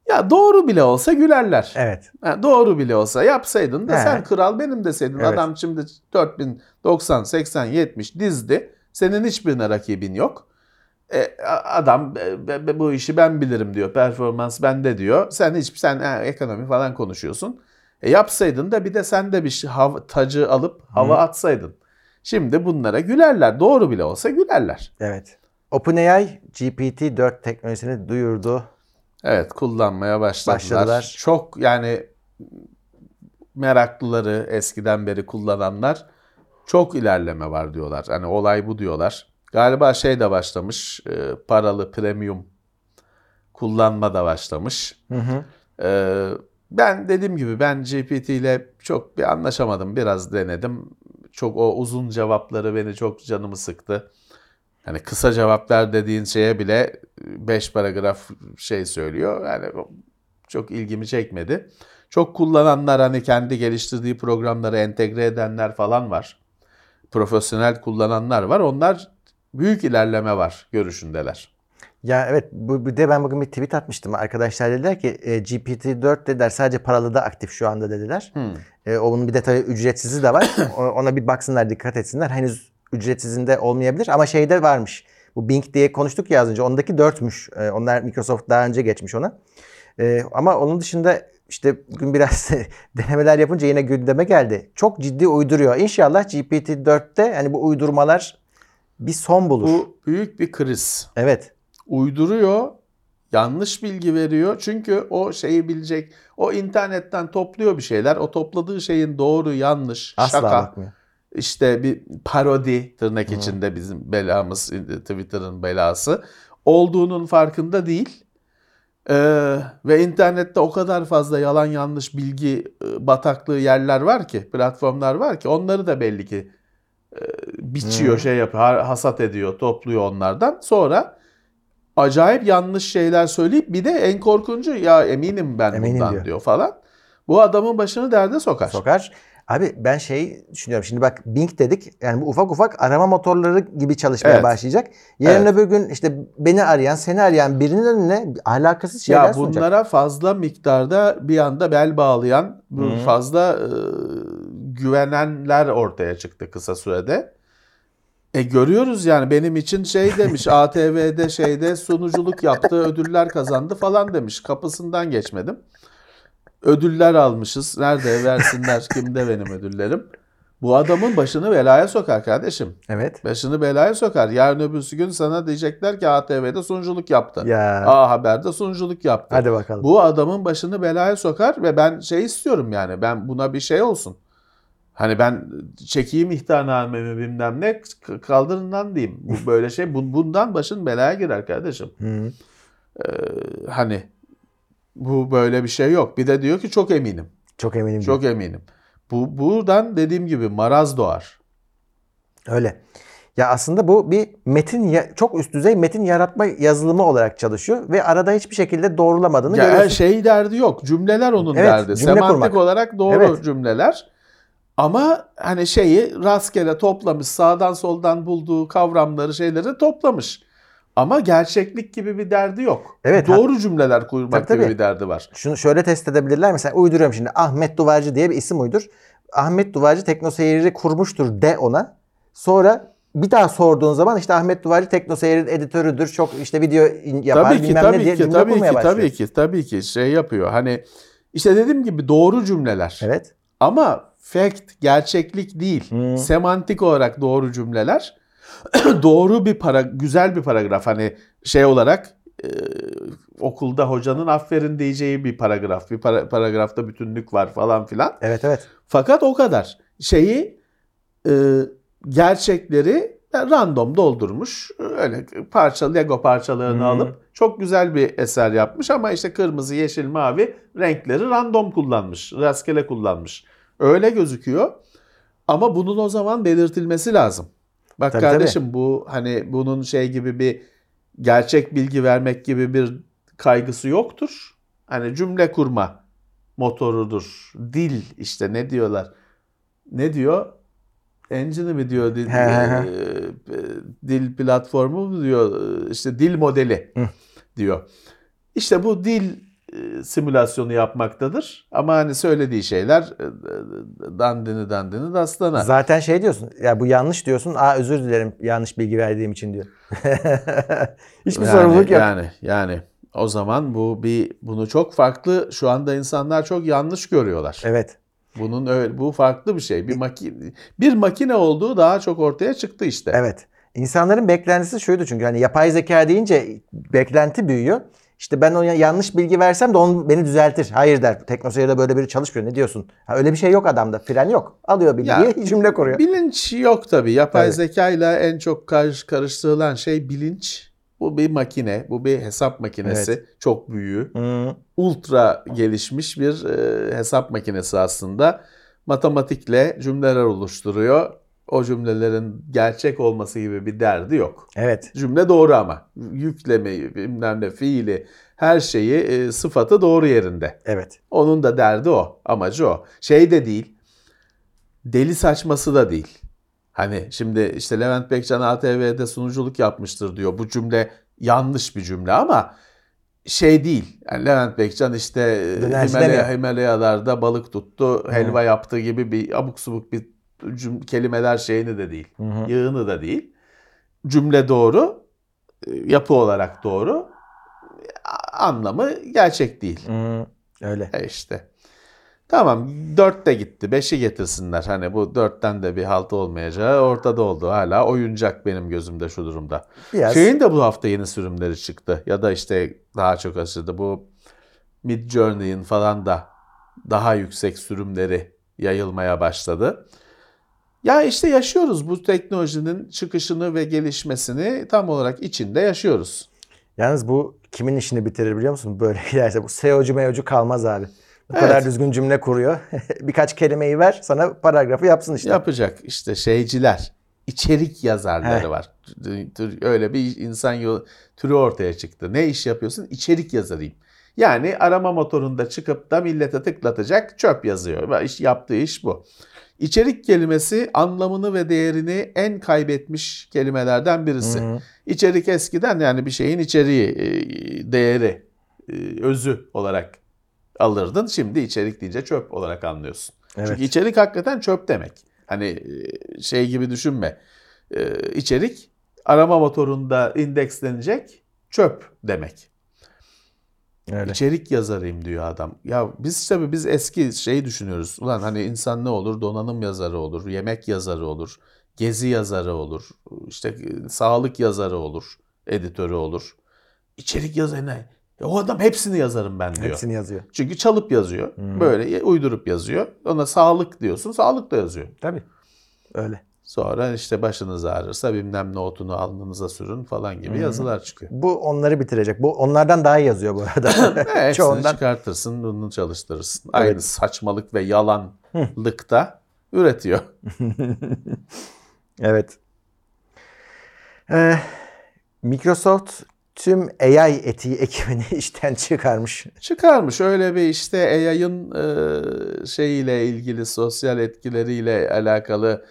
Ya doğru bile olsa gülerler. Evet. Ha, doğru bile olsa yapsaydın da He. sen kral benim deseydin. Evet. Adam şimdi 4090, 80, 70 dizdi. Senin hiçbirine rakibin yok. E, adam e, bu işi ben bilirim diyor. Performans bende diyor. Sen hiç sen ha, ekonomi falan konuşuyorsun. E, yapsaydın da bir de sen de bir şey, hav- tacı alıp hava atsaydın. Şimdi bunlara gülerler. Doğru bile olsa gülerler. Evet. OpenAI GPT-4 teknolojisini duyurdu. Evet kullanmaya başladılar. Başladılar. Çok yani meraklıları eskiden beri kullananlar çok ilerleme var diyorlar. Hani olay bu diyorlar. Galiba şey de başlamış e, paralı premium kullanma da başlamış. Hı hı. E, ben dediğim gibi ben GPT ile çok bir anlaşamadım. Biraz denedim. Çok o uzun cevapları beni çok canımı sıktı. Hani kısa cevaplar dediğin şeye bile 5 paragraf şey söylüyor. Yani çok ilgimi çekmedi. Çok kullananlar hani kendi geliştirdiği programları entegre edenler falan var. Profesyonel kullananlar var. Onlar büyük ilerleme var görüşündeler. Ya evet bu bir de ben bugün bir tweet atmıştım. Arkadaşlar dediler ki e, GPT-4 dediler sadece paralı da aktif şu anda dediler. E, onun bir de tabii ücretsizi de var. Ona bir baksınlar dikkat etsinler. Henüz ücretsizinde olmayabilir ama şeyde varmış. Bu Bing diye konuştuk ya az önce. Ondaki 4'müş. E, onlar Microsoft daha önce geçmiş ona. E, ama onun dışında işte bugün biraz denemeler yapınca yine gündeme geldi. Çok ciddi uyduruyor. İnşallah GPT-4'te hani bu uydurmalar bir son bulur. Bu büyük bir kriz. Evet. uyduruyor, yanlış bilgi veriyor. Çünkü o şeyi bilecek. O internetten topluyor bir şeyler. O topladığı şeyin doğru, yanlış, Asla şaka, bakmıyor. işte bir parodi tırnak içinde bizim belamız, Twitter'ın belası olduğunun farkında değil. Ee, ve internette o kadar fazla yalan yanlış bilgi e, bataklığı yerler var ki, platformlar var ki onları da belli ki biçiyor, Hmm. şey yapıyor, ha- hasat ediyor, topluyor onlardan. Sonra acayip yanlış şeyler söyleyip bir de en korkuncu ya eminim ben Eminim bundan diyor. diyor. falan. Bu adamın başını derde sokar. Sokar. Abi ben şey düşünüyorum. Şimdi bak Bing dedik. Yani bu ufak ufak arama motorları gibi çalışmaya Evet. başlayacak. Yarın Evet. öbür gün işte beni arayan, seni arayan birinin önüne alakasız şeyler Ya sunacak. bunlara fazla miktarda bir anda bel bağlayan, Hı. fazla e, güvenenler ortaya çıktı kısa sürede. E görüyoruz yani benim için şey demiş ATV'de şeyde sunuculuk yaptı, ödüller kazandı falan demiş. Kapısından geçmedim. Ödüller almışız. Nerede versinler? Kimde benim ödüllerim? Bu adamın başını belaya sokar kardeşim. Evet. Başını belaya sokar. Yarın öbürsü gün sana diyecekler ki ATV'de sunuculuk yaptı. Ya. A Haber'de sunuculuk yaptı. Hadi bakalım. Bu adamın başını belaya sokar ve ben şey istiyorum yani ben buna bir şey olsun. Hani ben çekeyim ihtarnamemi bilmem ne kaldırın lan diyeyim. Bu böyle şey bu- bundan başın belaya girer kardeşim. Hı. Ee, hani bu böyle bir şey yok. Bir de diyor ki çok eminim. Çok eminim. Çok eminim. Bu buradan dediğim gibi maraz doğar. Öyle. Ya aslında bu bir metin çok üst düzey metin yaratma yazılımı olarak çalışıyor ve arada hiçbir şekilde doğrulamadığını Ya her görüyorsun. şey derdi yok. Cümleler onun Evet, derdi. cümle Semantik kurmak. olarak doğru Evet. cümleler. Ama hani şeyi rastgele toplamış, sağdan soldan bulduğu kavramları, şeyleri toplamış. Ama gerçeklik gibi bir derdi yok. Evet, Doğru cümleler kurmak Tabii, tabii. gibi bir derdi var. Şunu şöyle test edebilirler. Mesela uyduruyorum şimdi. Ahmet Duvarcı diye bir isim uydur. Ahmet Duvarcı teknoseyiri kurmuştur de ona. Sonra bir daha sorduğun zaman işte Ahmet Duvarcı teknoseyirin editörüdür. Çok işte video yapar tabii ki, bilmem ne tabii diye ki, cümle tabii kurmaya ki, başlıyor. tabii ki, tabii ki şey yapıyor. Hani işte dediğim gibi doğru cümleler. Evet. Ama fact, gerçeklik değil. Hmm. Semantik olarak doğru cümleler. doğru bir para, güzel bir paragraf. Hani şey olarak e, okulda hocanın aferin diyeceği bir paragraf. Bir para- paragrafta bütünlük var falan filan. Evet evet. Fakat o kadar. Şeyi e, gerçekleri random doldurmuş. Öyle parça Lego parçalarını Hı. alıp çok güzel bir eser yapmış ama işte kırmızı, yeşil, mavi renkleri random kullanmış. Rastgele kullanmış. Öyle gözüküyor. Ama bunun o zaman belirtilmesi lazım. Bak Tabii, kardeşim bu hani bunun şey gibi bir gerçek bilgi vermek gibi bir kaygısı yoktur. Hani cümle kurma motorudur. Dil işte ne diyorlar? Ne diyor? Engine mi diyor? Dil, e, dil platformu mu diyor? E, İşte dil modeli diyor. İşte bu dil simülasyonu yapmaktadır. Ama hani söylediği şeyler e, e, dandini dandini dastana. Zaten şey diyorsun. Ya bu yanlış diyorsun. Aa özür dilerim yanlış bilgi verdiğim için diyor. Hiçbir Yani- sorumluluk yok. Yani yani o zaman bu bir bunu çok farklı şu anda insanlar çok yanlış görüyorlar. Evet. Bunun öyle bu farklı bir şey. Bir makine bir makine olduğu daha çok ortaya çıktı işte. Evet. İnsanların beklentisi şuydu çünkü hani yapay zeka deyince beklenti büyüyor. İşte ben ona yanlış bilgi versem de onu beni düzeltir. Hayır der. Teknoseyir'de böyle biri çalışmıyor. Ne diyorsun? Ha, öyle bir şey yok adamda. Fren yok. Alıyor bilgiyi Ya, cümle kuruyor. Bilinç yok tabii. Yapay Evet. zeka ile en çok karış, karıştırılan şey bilinç. Bu bir makine, bu bir hesap makinesi. Çok büyüğü. Hı, ultra gelişmiş bir e, hesap makinesi aslında. Matematikle cümleler oluşturuyor. O cümlelerin gerçek olması gibi bir derdi yok. Evet. Cümle doğru ama. Yüklemeyi, bilmem ne, fiili, her şeyi, e, sıfatı doğru yerinde. Evet. Onun da derdi o. Amacı o. Şey de değil. Deli saçması da değil. Hani şimdi işte Levent Bekcan ATV'de sunuculuk yapmıştır diyor. Bu cümle yanlış bir cümle ama şey değil. Yani Levent Bekcan işte e, Himalaya. Himalayalarda balık tuttu, helva yaptı gibi bir abuk subuk bir kelimeler şeyini de değil. Hı hı. Yığını da değil. Cümle doğru, e, yapı olarak doğru. Anlamı gerçek değil. Hı, öyle. E işte. Tamam 4 de gitti. 5'i getirsinler. Hani bu 4'ten de bir halt olmayacağı ortada oldu. Hala oyuncak benim gözümde şu durumda. Biraz Şeyin de bu hafta yeni sürümleri çıktı. Ya da işte daha çok açıldı. Bu Mid Journey'in falan da daha yüksek sürümleri yayılmaya başladı. Ya işte yaşıyoruz bu teknolojinin çıkışını ve gelişmesini tam olarak içinde yaşıyoruz. Yalnız bu kimin işini bitirir biliyor musun? Böyle giderse bu SEO'cu meocu kalmaz abi. Bu Evet. kadar düzgün cümle kuruyor. Birkaç kelimeyi ver sana paragrafı yapsın işte. Yapacak işte şeyciler, içerik yazarları var. Öyle bir insan yol- türü ortaya çıktı. Ne iş yapıyorsun? İçerik yazarıyım. Yani arama motorunda çıkıp da millete tıklatacak çöp yazıyor. İş, yaptığı iş bu. İçerik kelimesi anlamını ve değerini en kaybetmiş kelimelerden birisi. Hı hı. İçerik eskiden yani bir şeyin içeriği, e, değeri, e, özü olarak alırdın. Şimdi içerik deyince çöp olarak anlıyorsun. Evet. Çünkü içerik hakikaten çöp demek. Hani e, şey gibi düşünme. İçerik arama motorunda indekslenecek çöp demek. Öyle. İçerik yazarıyım diyor adam. Ya biz tabii biz eski şeyi düşünüyoruz. Ulan hani insan ne olur? Donanım yazarı olur, yemek yazarı olur, gezi yazarı olur, işte e, sağlık yazarı olur, editörü olur. İçerik yazarı ne? Ya o adam hepsini yazarım ben diyor. Hepsini yazıyor. Çünkü çalıp yazıyor. Böyle uydurup yazıyor. Ona sağlık diyorsun. Sağlık da yazıyor. Tabii. Öyle. Sonra işte başınız ağrırsa bilmem ne otunu alnınıza sürün falan gibi yazılar çıkıyor. Bu onları bitirecek. Bu onlardan daha iyi yazıyor bu arada. Hepsini Çoğundan. çıkartırsın, bunu çalıştırırsın. Aynı saçmalık ve yalanlıkta üretiyor. Evet. Ee, Microsoft tüm AI etiği ekibini işten çıkarmış. Çıkarmış öyle bir işte AI'ın e, şeyiyle ilgili sosyal etkileriyle alakalı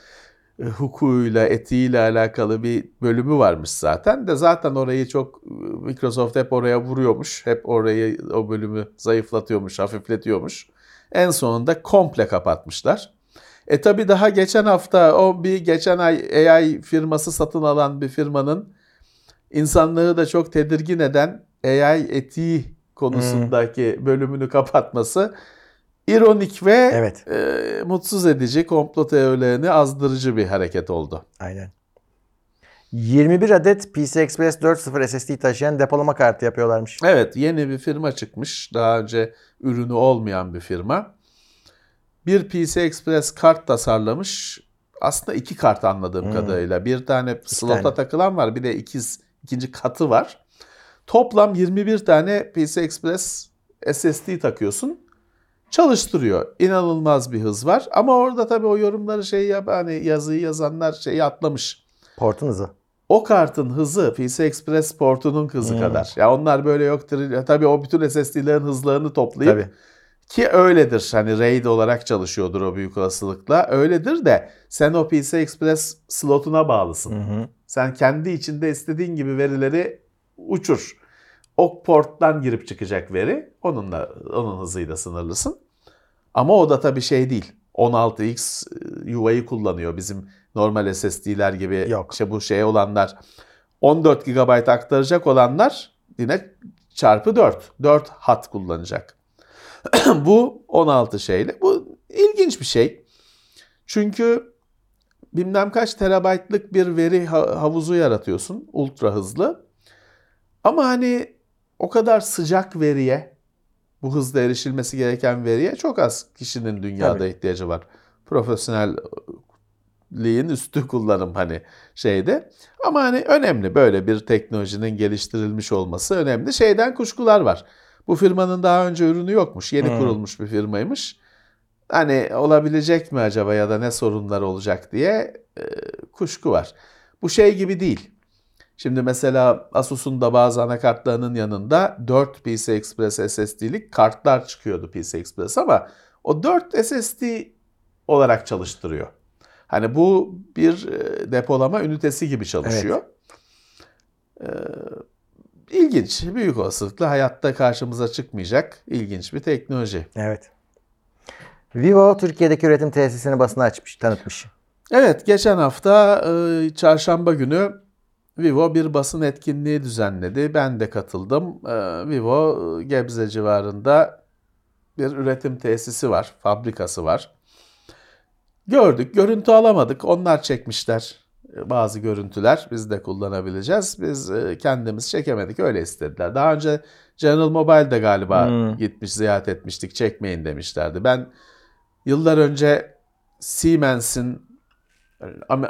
hukukuyla, etiğiyle alakalı bir bölümü varmış zaten de zaten orayı çok e, Microsoft hep oraya vuruyormuş. Hep orayı o bölümü zayıflatıyormuş, hafifletiyormuş. En sonunda komple kapatmışlar. E tabi daha geçen hafta o bir geçen ay AI firması satın alan bir firmanın insanlığı da çok tedirgin eden AI etiği konusundaki bölümünü kapatması ironik ve Evet. e, mutsuz edici, komplo teorilerini azdırıcı bir hareket oldu. Aynen. 21 adet PCI Express 4.0 SSD taşıyan depolama kartı yapıyorlarmış. Evet yeni bir firma çıkmış. Daha önce ürünü olmayan bir firma. Bir PC Express kart tasarlamış. Aslında iki kart anladığım kadarıyla. Bir tane slota tane. takılan var. Bir de ikiz, ikinci katı var. Toplam 21 tane PC Express SSD takıyorsun. Çalıştırıyor. İnanılmaz bir hız var. Ama orada tabii o yorumları şey yap hani yazıyı yazanlar şeyi atlamış. Portun hızı. O kartın hızı PC Express portunun hızı kadar. Ya onlar böyle yoktur. Ya Tabii o bütün SSD'lerin hızlarını toplayıp Tabii. ki öyledir. Hani RAID olarak çalışıyordur o büyük olasılıkla. Öyledir de sen o PC Express slotuna bağlısın. Hı hı. Sen kendi içinde istediğin gibi verileri uçur. O porttan girip çıkacak veri onunla onun hızıyla sınırlısın. Ama o da tabii şey değil. 16x yuvayı kullanıyor. Bizim normal SSD'ler gibi Yok. işte bu şey olanlar 14 GB aktaracak olanlar yine çarpı 4. 4 hat kullanacak. bu 16 şeyle. Bu ilginç bir şey. Çünkü bilmem kaç terabaytlık bir veri ha- havuzu yaratıyorsun. Ultra hızlı. Ama hani o kadar sıcak veriye, bu hızla erişilmesi gereken veriye çok az kişinin dünyada Tabii. ihtiyacı var. Profesyonelliğin üstü kullanım hani şeyde. Ama hani önemli böyle bir teknolojinin geliştirilmiş olması önemli. Şeyden kuşkular var. Bu firmanın daha önce ürünü yokmuş. Yeni Hmm. kurulmuş bir firmaymış. Hani olabilecek mi acaba ya da ne sorunlar olacak diye e, kuşku var. Bu şey gibi değil. Şimdi mesela Asus'un da bazı anakartlarının yanında 4 PCI Express SSD'lik kartlar çıkıyordu PCI Express ama o 4 SSD olarak çalıştırıyor. Hani bu bir e, depolama ünitesi gibi çalışıyor. Ee, ilginç, büyük olasılıkla hayatta karşımıza çıkmayacak ilginç bir teknoloji. Evet. Vivo Türkiye'deki üretim tesisini basına açmış, tanıtmış. Evet, geçen hafta e, çarşamba günü Vivo bir basın etkinliği düzenledi. Ben de katıldım. E, Vivo e, Gebze civarında bir üretim tesisi var, fabrikası var. Gördük, görüntü alamadık. Onlar çekmişler e, bazı görüntüler. Biz de kullanabileceğiz. Biz e, kendimiz çekemedik, öyle istediler. Daha önce General Mobile'de galiba Hmm. gitmiş, ziyaret etmiştik. Çekmeyin demişlerdi. Ben yıllar önce Siemens'in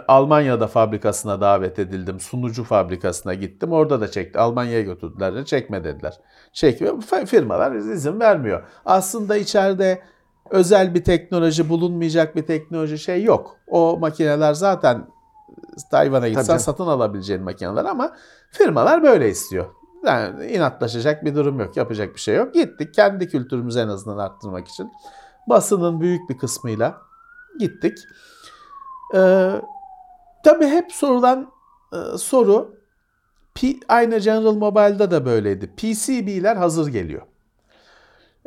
Almanya'da fabrikasına davet edildim. Sunucu fabrikasına gittim. Orada da çekti. Almanya'ya götürdüler. Çekme dediler. Çekmiyor. Firmalar izin vermiyor. Aslında içeride özel bir teknoloji, bulunmayacak bir teknoloji şey yok. O makineler zaten Tayvan'a gitsen satın alabileceğin makineler ama firmalar böyle istiyor. Yani inatlaşacak bir durum yok. Yapacak bir şey yok. Gittik kendi kültürümüzü en azından arttırmak için. Basının büyük bir kısmıyla gittik. Ee, tabii hep sorulan e, soru P- aynı General Mobile'da da böyleydi. PCB'ler hazır geliyor.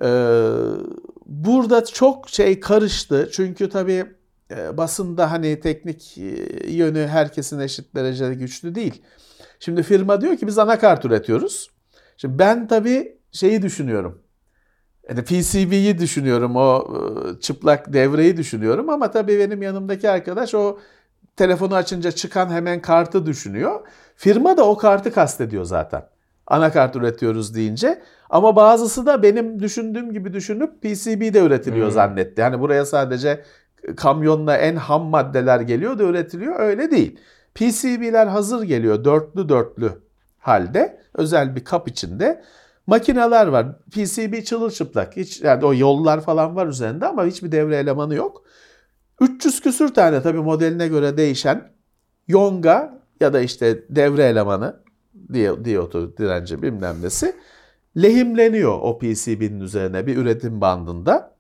Ee, burada çok şey karıştı. Çünkü tabii e, basında hani teknik e, yönü herkesin eşit derecede güçlü değil. Şimdi firma diyor ki biz anakart üretiyoruz. Şimdi ben tabii şeyi düşünüyorum. Yani PCB'yi düşünüyorum, o e, çıplak devreyi düşünüyorum ama tabii benim yanımdaki arkadaş o telefonu açınca çıkan hemen kartı düşünüyor. Firma da o kartı kastediyor zaten. Anakart üretiyoruz deyince. Ama bazısı da benim düşündüğüm gibi düşünüp PCB de üretiliyor Hmm. zannetti. Yani buraya sadece kamyonla en ham maddeler geliyor da üretiliyor. Öyle değil. PCB'ler hazır geliyor dörtlü dörtlü halde. Özel bir kap içinde. Makineler var. PCB çırılçıplak. Hiç yani o yollar falan var üzerinde ama hiçbir devre elemanı yok. 300 küsür tane tabii modeline göre değişen yonga ya da işte devre elemanı diye diyotu direnci bilmem nesi lehimleniyor o PCB'nin üzerine bir üretim bandında.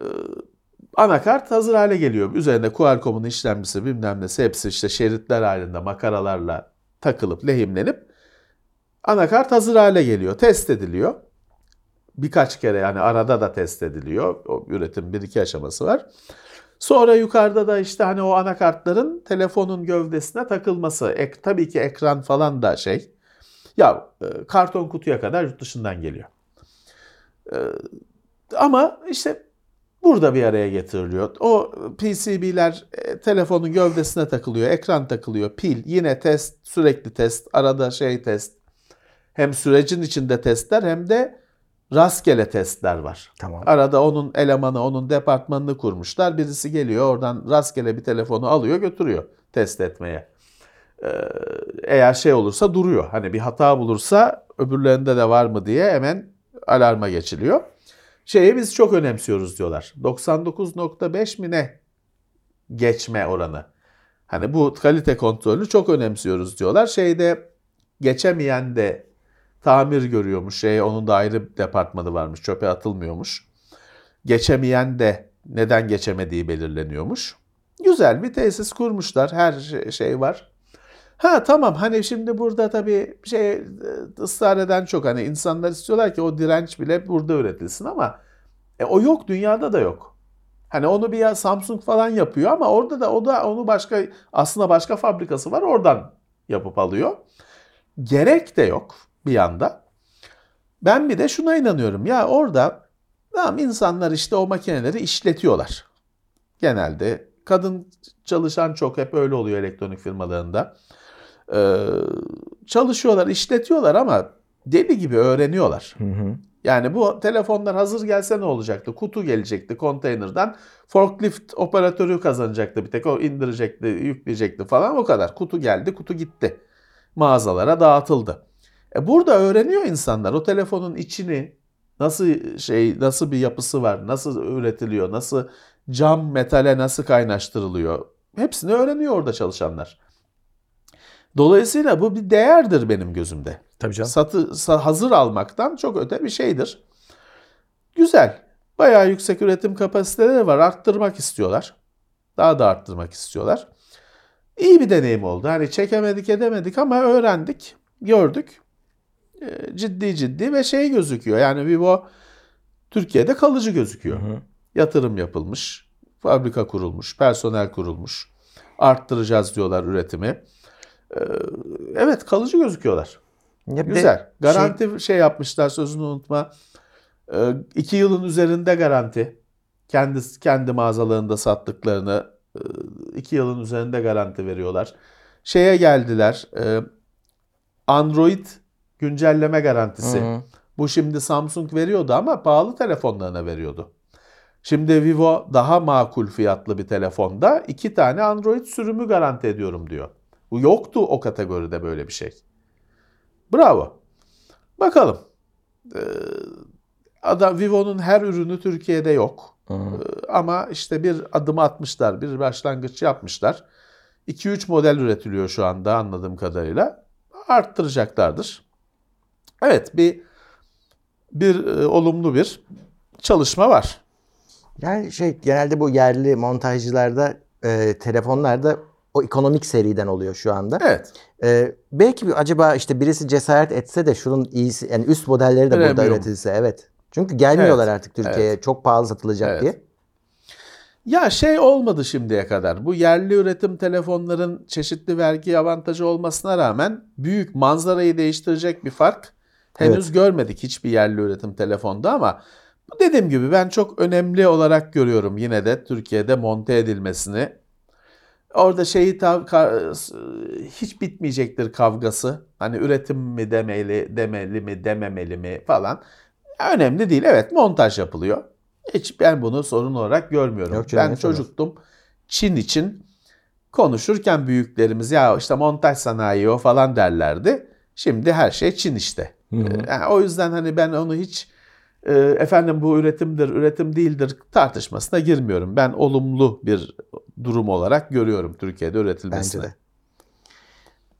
Ee, anakart hazır hale geliyor. Üzerinde Qualcomm'un işlemcisi bilmem nesi hepsi işte şeritler halinde makaralarla takılıp lehimlenip anakart hazır hale geliyor. Test ediliyor. Birkaç kere yani arada da test ediliyor. O üretim bir iki aşaması var. Sonra yukarıda da işte hani o anakartların telefonun gövdesine takılması. Ek, tabii ki ekran falan da şey. Ya e, karton kutuya kadar yurt dışından geliyor. E, ama işte bu burada bir araya getiriliyor. O PCB'ler e, telefonun gövdesine takılıyor, ekran takılıyor, pil, yine test, sürekli test, arada şey test. Hem sürecin içinde testler hem de rastgele testler var. Tamam. Arada onun elemanı, onun departmanını kurmuşlar. Birisi geliyor oradan rastgele bir telefonu alıyor götürüyor test etmeye. Ee, eğer şey olursa duruyor. Hani bir hata bulursa öbürlerinde de var mı diye hemen alarma geçiliyor. Şeyi biz çok önemsiyoruz diyorlar. 99.5 mi ne geçme oranı. Hani bu kalite kontrolünü çok önemsiyoruz diyorlar. Şeyde geçemeyen de tamir görüyormuş. Şey onun da ayrı departmanı varmış. Çöpe atılmıyormuş. Geçemeyen de neden geçemediği belirleniyormuş. Güzel bir tesis kurmuşlar. Her şey- şey var. Ha tamam hani şimdi burada tabii şey e, ısrar eden çok hani insanlar istiyorlar ki o direnç bile burada üretilsin ama e, o yok dünyada da yok. Hani onu bir ya Samsung falan yapıyor ama orada da o da onu başka aslında başka fabrikası var oradan yapıp alıyor. Gerek de yok bir yanda. Ben bir de şuna inanıyorum ya orada tamam insanlar işte o makineleri işletiyorlar. Genelde kadın çalışan çok hep öyle oluyor elektronik firmalarında. Ee, çalışıyorlar, işletiyorlar ama deli gibi öğreniyorlar. Hı hı. Yani bu telefonlar hazır gelse ne olacaktı? Kutu gelecekti konteynerden. Forklift operatörü kazanacaktı bir tek. O indirecekti, yükleyecekti falan o kadar. Kutu geldi, kutu gitti. Mağazalara dağıtıldı. E burada öğreniyor insanlar o telefonun içini nasıl şey nasıl bir yapısı var, nasıl üretiliyor, nasıl cam metale nasıl kaynaştırılıyor. Hepsini öğreniyor orada çalışanlar. Dolayısıyla bu bir değerdir benim gözümde. Tabii canım. Satı, sa- hazır almaktan çok öte bir şeydir. Güzel. Bayağı yüksek üretim kapasiteleri var. Arttırmak istiyorlar. Daha da arttırmak istiyorlar. İyi bir deneyim oldu. Hani çekemedik edemedik ama öğrendik, gördük. Ee, Ciddi ciddi ve şey gözüküyor. Yani Vivo Türkiye'de kalıcı gözüküyor. Yatırım yapılmış, fabrika kurulmuş, personel kurulmuş. Arttıracağız diyorlar üretimi. Ee, Evet kalıcı gözüküyorlar. Ya Güzel. Garanti şey, yapmışlar sözünü unutma. Ee, iki yılın üzerinde garanti. Kendi, kendi mağazalarında sattıklarını e, iki yılın üzerinde garanti veriyorlar. Şeye geldiler. e, Android güncelleme garantisi. Hı hı. Bu şimdi Samsung veriyordu ama pahalı telefonlarına veriyordu. Şimdi Vivo daha makul fiyatlı bir telefonda iki tane Android sürümü garanti ediyorum diyor. Bu yoktu o kategoride böyle bir şey. Bravo. Bakalım. Ee, adam Vivo'nun her ürünü Türkiye'de yok. Hı hı. Ee, ama işte bir adım atmışlar, bir başlangıç yapmışlar. 2-3 model üretiliyor şu anda anladığım kadarıyla. Arttıracaklardır. Evet, bir bir e, olumlu bir çalışma var. Yani şey genelde bu yerli montajcılarda e, telefonlarda o ekonomik seriden oluyor şu anda. Evet. E, belki bir, acaba işte birisi cesaret etse de şunun iyisi yani üst modelleri de burada Premium. üretilse evet. Çünkü gelmiyorlar Evet, artık Türkiye'ye çok pahalı satılacak Evet. diye. Ya şey olmadı şimdiye kadar. Bu yerli üretim telefonların çeşitli vergi avantajı olmasına rağmen büyük manzarayı değiştirecek bir fark henüz görmedik hiçbir yerli üretim telefonda ama dediğim gibi ben çok önemli olarak görüyorum yine de Türkiye'de monte edilmesini. Orada şeyi tav- ka- hiç bitmeyecektir kavgası. Hani üretim mi demeli, demeli mi, dememeli mi falan. Önemli değil. Evet montaj yapılıyor. Hiç ben bunu sorun olarak görmüyorum. Yok canım, ben çocuktum. Çin için konuşurken büyüklerimiz ya işte montaj sanayi o falan derlerdi. Şimdi her şey Çin işte. Ee, yani o yüzden hani ben onu hiç e, efendim bu üretimdir, üretim değildir tartışmasına girmiyorum. Ben olumlu bir durum olarak görüyorum Türkiye'de üretilmesini. Bence de.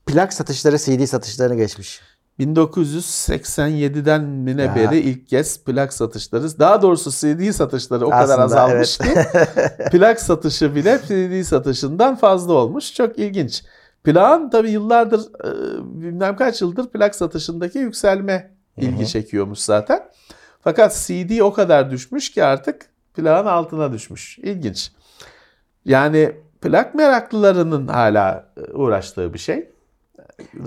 Plak satışları CD satışlarına geçmiş. 1987'den mi ne Ya. beri ilk kez plak satışları, daha doğrusu CD satışları o kadar Aslında azalmış ki plak satışı bile CD satışından fazla olmuş. Çok ilginç. Plağın tabii yıllardır, e, bilmem kaç yıldır plak satışındaki yükselme ilgi çekiyormuş zaten. Fakat CD o kadar düşmüş ki artık plağın altına düşmüş. İlginç. Yani plak meraklılarının hala e, uğraştığı bir şey.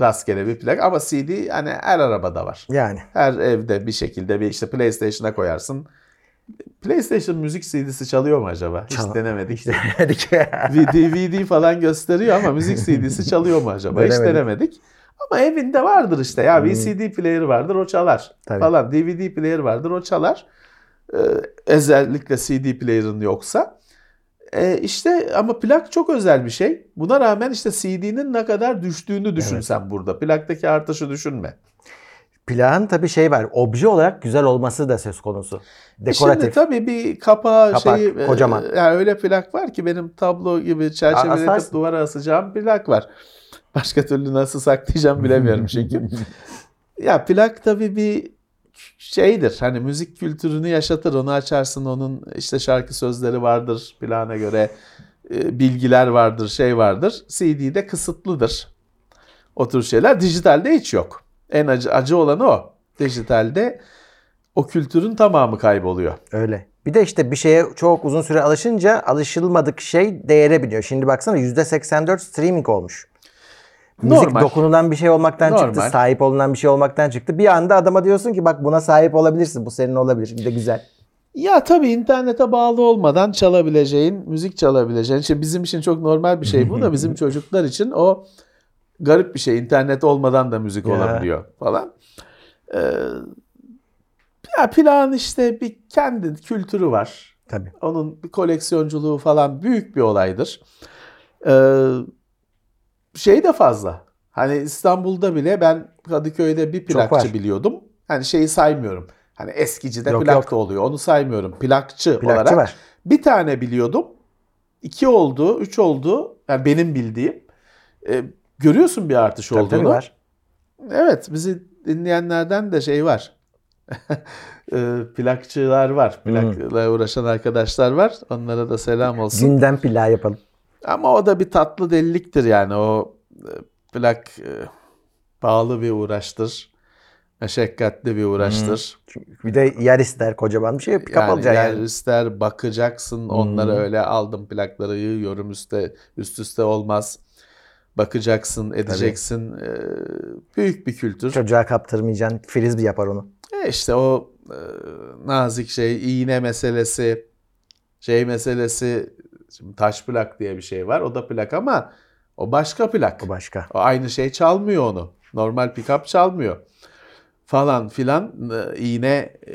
Rastgele bir plak ama CD hani her arabada var. Yani. Her evde bir şekilde bir işte PlayStation'a koyarsın. PlayStation müzik CD'si çalıyor mu acaba? Hiç Çal- denemedik. Hiç denemedik. DVD falan gösteriyor ama müzik CD'si çalıyor mu acaba? Hiç Denemedik. denemedik. Ama evinde vardır işte ya Hmm. VCD player vardır o çalar Tabii. falan. DVD player vardır o çalar. Ee, özellikle CD player'ın yoksa. Ee, işte ama plak çok özel bir şey. Buna rağmen işte CD'nin ne kadar düştüğünü düşün Evet. sen burada. Plaktaki artışı düşünme. Plağın tabii şey var. Obje olarak güzel olması da söz konusu. E Dekoratif. Şimdi tabii bir kapağı Kapak, şeyi e, kocaman. yani öyle plak var ki benim tablo gibi çerçeveletip duvara asacağım plak var. Başka türlü nasıl saklayacağım bilemiyorum çünkü. ya plak tabii bir şeydir. Hani müzik kültürünü yaşatır. Onu açarsın. Onun işte şarkı sözleri vardır plana göre. e, Bilgiler vardır, şey vardır. CD'de kısıtlıdır. O tür şeyler. Dijitalde hiç yok. En acı, acı olanı o. Dijitalde o kültürün tamamı kayboluyor. Öyle. Bir de işte bir şeye çok uzun süre alışınca alışılmadık şey değere biniyor. Şimdi baksana %84 streaming olmuş. Müzik Normal. dokunulan bir şey olmaktan çıktı, Normal. sahip olunan bir şey olmaktan çıktı. Bir anda adama diyorsun ki bak buna sahip olabilirsin. Bu senin olabilir. Bir de güzel. Ya tabii internete bağlı olmadan çalabileceğin, müzik çalabileceğin. İşte bizim için çok normal bir şey bu da bizim çocuklar için o garip bir şey. İnternet olmadan da müzik Ya. olabiliyor falan. Ee, ya plağın işte bir kendi kültürü var. Tabii. Onun bir koleksiyonculuğu falan büyük bir olaydır. Ee, şey de fazla. Hani İstanbul'da bile ben Kadıköy'de bir plakçı biliyordum. Hani şeyi saymıyorum. Hani eskicide Yok, plak yok. da oluyor. Onu saymıyorum. Plakçı, Plakçı olarak. var. Bir tane biliyordum. İki oldu, üç oldu. Yani benim bildiğim. Ee, görüyorsun bir artış Tabii, olduğunu. tabii var. Evet, bizi dinleyenlerden de şey var. Ee, plakçılar var. Plakla uğraşan arkadaşlar var. Onlara da selam olsun. Gündem plağı yapalım. Ama o da bir tatlı deliliktir yani. O e, plak e, pahalı bir uğraştır. Meşakkatli bir uğraştır. Çünkü bir de yer ister kocaman bir şey. Up yani yer yani. ister bakacaksın. Onları öyle aldım plakları yığıyorum üstte üst üste olmaz. Bakacaksın, edeceksin. Ee, büyük bir kültür. Çocuğa kaptırmayacaksın. Frisbee yapar onu. E işte o e, nazik şey, iğne meselesi, şey meselesi, şimdi taş plak diye bir şey var. O da plak ama o başka plak. O başka. O aynı şey çalmıyor onu. Normal pick-up çalmıyor. Falan filan e, iğne e,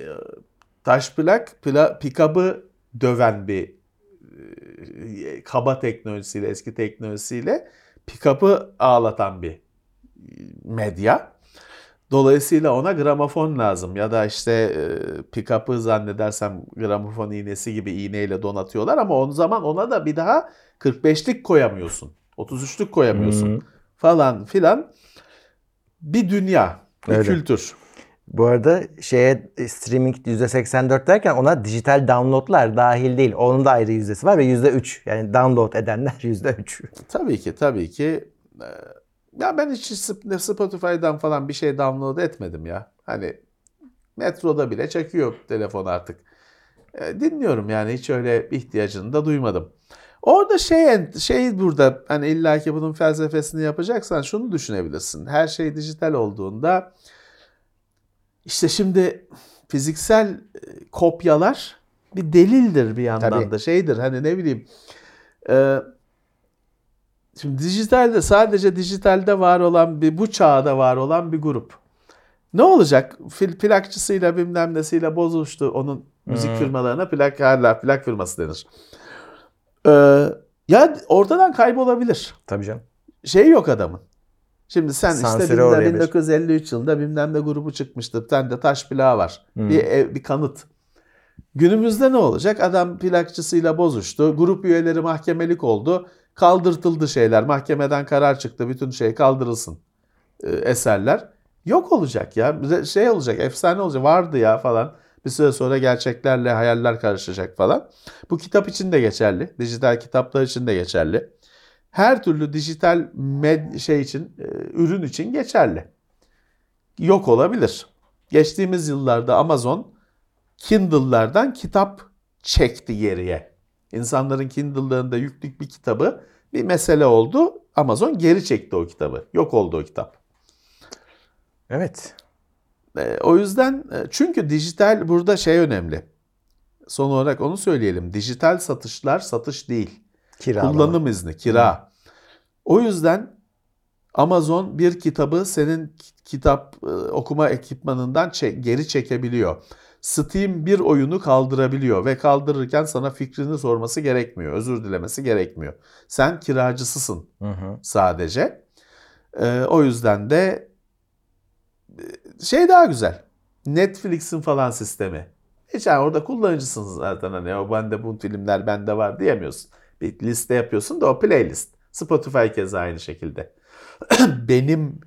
taş plak pla, pick-up'ı döven bir kaba teknolojisiyle, eski teknolojisiyle pick-up'ı ağlatan bir medya. Dolayısıyla ona gramofon lazım ya da işte e, pick-up'ı zannedersem gramofon iğnesi gibi iğneyle donatıyorlar ama o zaman ona da bir daha 45'lik koyamıyorsun. 33'lük koyamıyorsun Hı. falan filan. Bir dünya, bir Öyle. kültür. Bu arada şeye e, streaming %84 derken ona dijital downloadlar dahil değil. Onun da ayrı yüzdesi var ve %3. Yani download edenler %3. Tabii ki, tabii ki. Ee, Ya ben hiç Sp- Spotify'dan falan bir şey download etmedim ya. Hani metroda bile çekiyor telefon artık. Ee, Dinliyorum yani hiç öyle ihtiyacını da duymadım. Orada şey şey burada hani illaki bunun felsefesini yapacaksan şunu düşünebilirsin. Her şey dijital olduğunda işte şimdi fiziksel e, kopyalar bir delildir bir yandan Tabii. da şeydir hani ne bileyim e, Şimdi dijitalde sadece dijitalde var olan bir bu çağda var olan bir grup. Ne olacak? Fil plakçısıyla bilmem nesiyle bozuştu. Onun müzik firmalarına plak hala plak firması denir. Ee, ya ortadan kaybolabilir. Tabii canım. Şey yok adamın. Şimdi sen işte Sansüre bilmem uğrayabilir. 1953 yılında bilmem ne grubu çıkmıştır. Sende taş plağı var. Bir, ev- bir kanıt. Günümüzde ne olacak? Adam plakçısıyla bozuştu. Grup üyeleri mahkemelik oldu. Kaldırtıldı şeyler. Mahkemeden karar çıktı. Bütün şey kaldırılsın. e, eserler. Yok olacak ya. Şey olacak. Efsane olacak. Vardı ya falan. Bir süre sonra gerçeklerle hayaller karışacak falan. Bu kitap için de geçerli. Dijital kitaplar için de geçerli. Her türlü dijital med şey için, e, ürün için geçerli. Yok olabilir. Geçtiğimiz yıllarda Amazon Kindle'lardan kitap çekti geriye. İnsanların Kindle'larında yüklük bir kitabı bir mesele oldu. Amazon geri çekti o kitabı. Yok oldu o kitap. Evet. E, o yüzden e, çünkü dijital burada şey önemli. son olarak onu söyleyelim. Dijital satışlar satış değil. Kiralama. Kullanım izni, kira. O yüzden Amazon bir kitabı senin ki- kitap e, okuma ekipmanından çe- geri çekebiliyor. Steam bir oyunu kaldırabiliyor ve kaldırırken sana fikrini sorması gerekmiyor, özür dilemesi gerekmiyor. Sen kiracısısın Hı hı. sadece. E, o yüzden de e, şey daha güzel. Netflix'in falan sistemi. Hiç yani orada kullanıcısın zaten hani o bende bu filmler bende var diyemiyorsun. Bir liste yapıyorsun da o playlist. Spotify keza aynı şekilde. Benim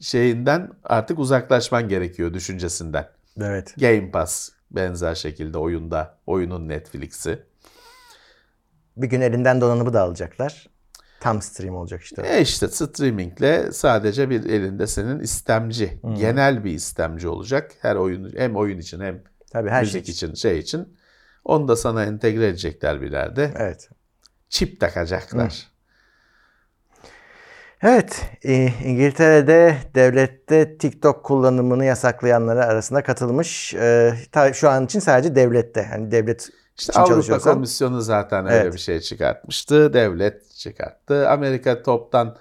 şeyinden artık uzaklaşman gerekiyor düşüncesinden. Evet. Game Pass benzer şekilde oyunda oyunun Netflix'i. Bir gün elinden donanımı da alacaklar. Tam stream olacak işte. E işte streamingle sadece bir elinde senin istemci, genel bir istemci olacak. Her oyun hem oyun için hem Tabii her müzik şey. için şey için. Onu da sana entegre edecekler bir yerde. Evet. Çip takacaklar. Evet, İngiltere'de devlette TikTok kullanımını yasaklayanlara arasında katılmış. E, şu an için sadece devlette. Hani devlet İşte için Avrupa Komisyonu zaten öyle Evet. bir şey çıkartmıştı. Devlet çıkarttı. Amerika toptan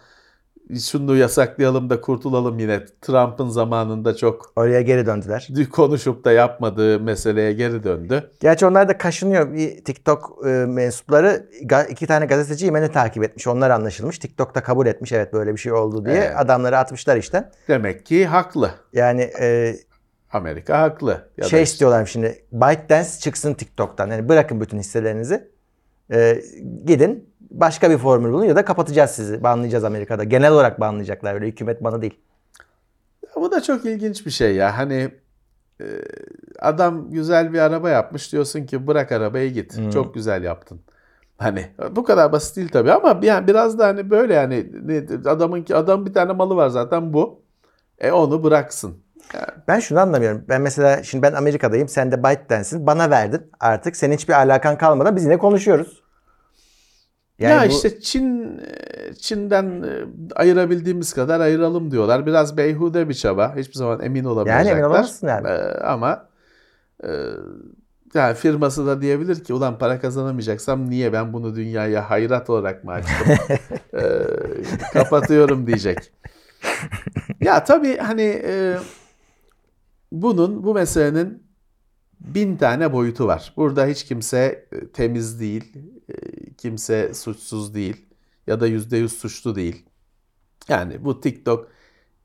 şunu yasaklayalım da kurtulalım yine. Trump'ın zamanında çok oraya geri döndüler. konuşup da yapmadığı meseleye geri döndü. Gerçi onlar da kaşınıyor. Bir TikTok e, mensupları iki tane gazeteci Yemen'i takip etmiş. Onlar anlaşılmış. TikTok da kabul etmiş evet böyle bir şey oldu diye. Evet. Adamları atmışlar işten. Demek ki haklı. Yani e, Amerika haklı. Ya şey işte- istiyorlar şimdi. ByteDance çıksın TikTok'tan. Yani bırakın bütün hisselerinizi. E, gidin başka bir formül bulun ya da kapatacağız sizi. Banlayacağız Amerika'da. Genel olarak banlayacaklar. Öyle hükümet bana değil. Bu da çok ilginç bir şey ya. Hani e, adam güzel bir araba yapmış diyorsun ki bırak arabayı git. Hmm. Çok güzel yaptın. Hani bu kadar basit değil tabii ama yani biraz da hani böyle yani adamın ki adam bir tane malı var zaten bu. E onu bıraksın. Ben şunu anlamıyorum. Ben mesela şimdi ben Amerika'dayım. Sen de ByteDance'in. Bana verdin. Artık senin hiçbir alakan kalmadan biz yine konuşuyoruz. Ya bu- işte Çin e, Çin'den e, ayırabildiğimiz kadar ayıralım diyorlar. Biraz beyhude bir çaba. Hiçbir zaman emin olamayacaklar. emin olamazsın yani. E, ama e, yani firması da diyebilir ki ulan para kazanamayacaksam niye ben bunu dünyaya hayrat olarak mı açtım? E, kapatıyorum diyecek. Ya tabii hani e, bunun bu meselenin bin tane boyutu var. Burada hiç kimse e, temiz değil, kimse suçsuz değil ya da yüzde yüz suçlu değil. Yani bu TikTok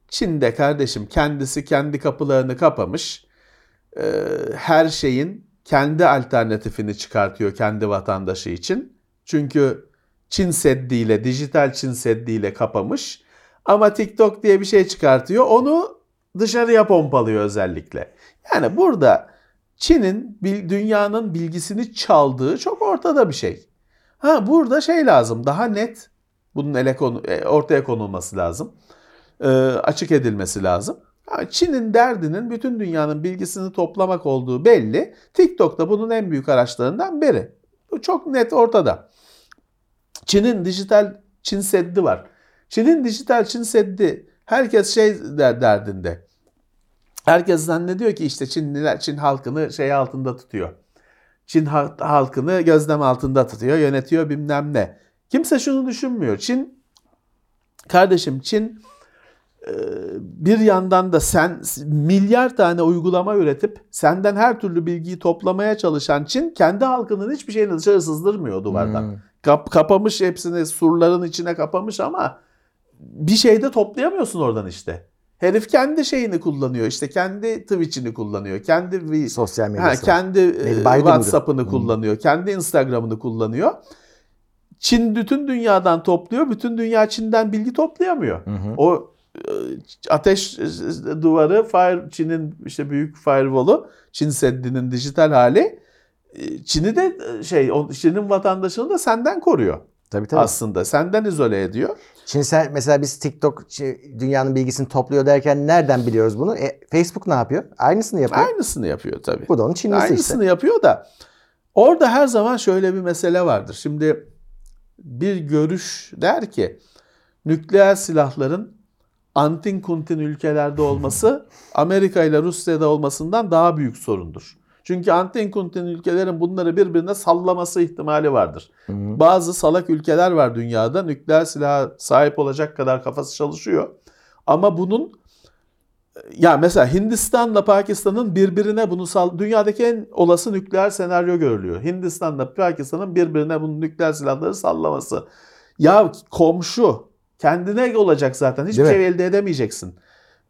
Çin'de kardeşim kendisi kendi kapılarını kapamış. E, Her şeyin kendi alternatifini çıkartıyor kendi vatandaşı için. Çünkü Çin Seddi'yle, dijital Çin Seddi'yle kapamış. Ama TikTok diye bir şey çıkartıyor. Onu dışarıya pompalıyor özellikle. Yani burada Çin'in dünyanın bilgisini çaldığı çok ortada bir şey. Ha burada şey lazım. Daha net bunun ele konu, e, ortaya konulması lazım. E, açık edilmesi lazım. Çin'in derdinin bütün dünyanın bilgisini toplamak olduğu belli. TikTok da bunun en büyük araçlarından biri. Bu çok net ortada. Çin'in dijital Çin Seddi var. Çin'in dijital Çin Seddi herkes şey der, derdinde. Herkes zannediyor ki işte Çinliler Çin halkını şey altında tutuyor. Çin ha- halkını gözlem altında tutuyor, yönetiyor bilmem ne. Kimse şunu düşünmüyor. Çin kardeşim Çin e, bir yandan da sen milyar tane uygulama üretip senden her türlü bilgiyi toplamaya çalışan Çin kendi halkının hiçbir şeyini dışarı sızdırmıyor duvardan. Hmm. Kap, kapamış hepsini surların içine kapamış ama bir şey de toplayamıyorsun oradan işte. Herif kendi şeyini kullanıyor. işte kendi Twitch'ini kullanıyor. Kendi vi- Sosyal medyası. kendi e? WhatsApp'ını kullanıyor. Kendi Instagram'ını kullanıyor. Çin bütün dünyadan topluyor. Bütün dünya Çin'den bilgi toplayamıyor. Hı hı. O e, ateş e, duvarı fire Çin'in işte büyük firewall'u Çin Seddi'nin dijital hali Çin'i de şey Çin'in vatandaşını da senden koruyor Tabii tabii. aslında. Senden izole ediyor. Şimdi sen mesela biz TikTok şey, dünyanın bilgisini topluyor derken nereden biliyoruz bunu? E, Facebook ne yapıyor? Aynısını yapıyor. Aynısını yapıyor tabii. Bu da onun Çinlisi Aynısını işte. yapıyor da orada her zaman şöyle bir mesele vardır. Şimdi bir görüş der ki nükleer silahların antin kuntin ülkelerde olması Amerika ile Rusya'da olmasından daha büyük sorundur. Çünkü anti-enkuntin ülkelerin bunları birbirine sallaması ihtimali vardır. Bazı salak ülkeler var dünyada nükleer silaha sahip olacak kadar kafası çalışıyor. Ama bunun ya mesela Hindistan'la Pakistan'ın birbirine bunu sal dünyadaki en olası nükleer senaryo görülüyor. Hindistan'la Pakistan'ın birbirine bunu nükleer silahları sallaması. Ya komşu kendine olacak zaten. Hiçbir Değil mi? şey elde edemeyeceksin.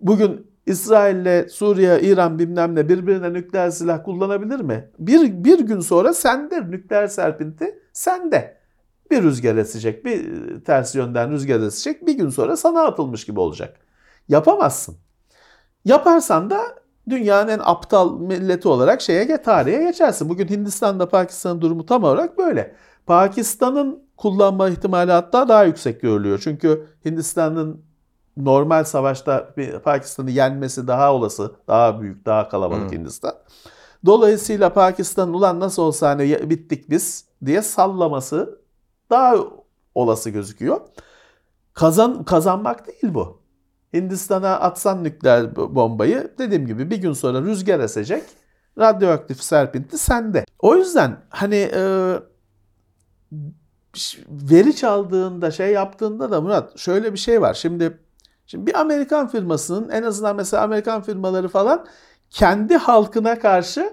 Bugün İsrail'le Suriye, İran bilmem ne birbirine nükleer silah kullanabilir mi? Bir, bir gün sonra sende nükleer serpinti sende. Bir rüzgar esecek, bir ters yönden rüzgar esecek. Bir gün sonra sana atılmış gibi olacak. Yapamazsın. Yaparsan da dünyanın en aptal milleti olarak şeye tarihe geçersin. Bugün Hindistan'da Pakistan'ın durumu tam olarak böyle. Pakistan'ın kullanma ihtimali hatta daha yüksek görülüyor. Çünkü Hindistan'ın normal savaşta Pakistan'ı yenmesi daha olası, daha büyük, daha kalabalık Hmm. Hindistan. Dolayısıyla Pakistan ulan nasıl olsa hani bittik biz diye sallaması daha olası gözüküyor. Kazan kazanmak değil bu. Hindistan'a atsan nükleer bombayı dediğim gibi bir gün sonra rüzgar esecek. Radyoaktif serpinti sende. O yüzden hani e, veri çaldığında şey yaptığında da Murat şöyle bir şey var. Şimdi şimdi bir Amerikan firmasının en azından mesela Amerikan firmaları falan kendi halkına karşı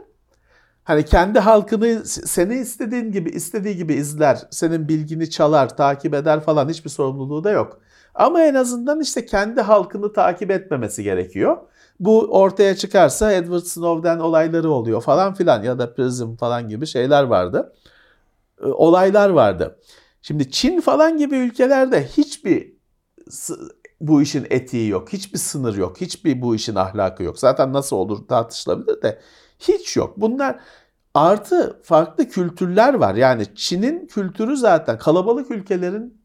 hani kendi halkını seni istediğin gibi istediği gibi izler, senin bilgini çalar, takip eder falan hiçbir sorumluluğu da yok. Ama en azından işte kendi halkını takip etmemesi gerekiyor. Bu ortaya çıkarsa Edward Snowden olayları oluyor falan filan ya da Prism falan gibi şeyler vardı. Olaylar vardı. Şimdi Çin falan gibi ülkelerde hiçbir bu işin etiği yok. Hiçbir sınır yok. Hiçbir bu işin ahlakı yok. Zaten nasıl olur tartışılabilir de hiç yok. Bunlar artı farklı kültürler var. Yani Çin'in kültürü zaten kalabalık ülkelerin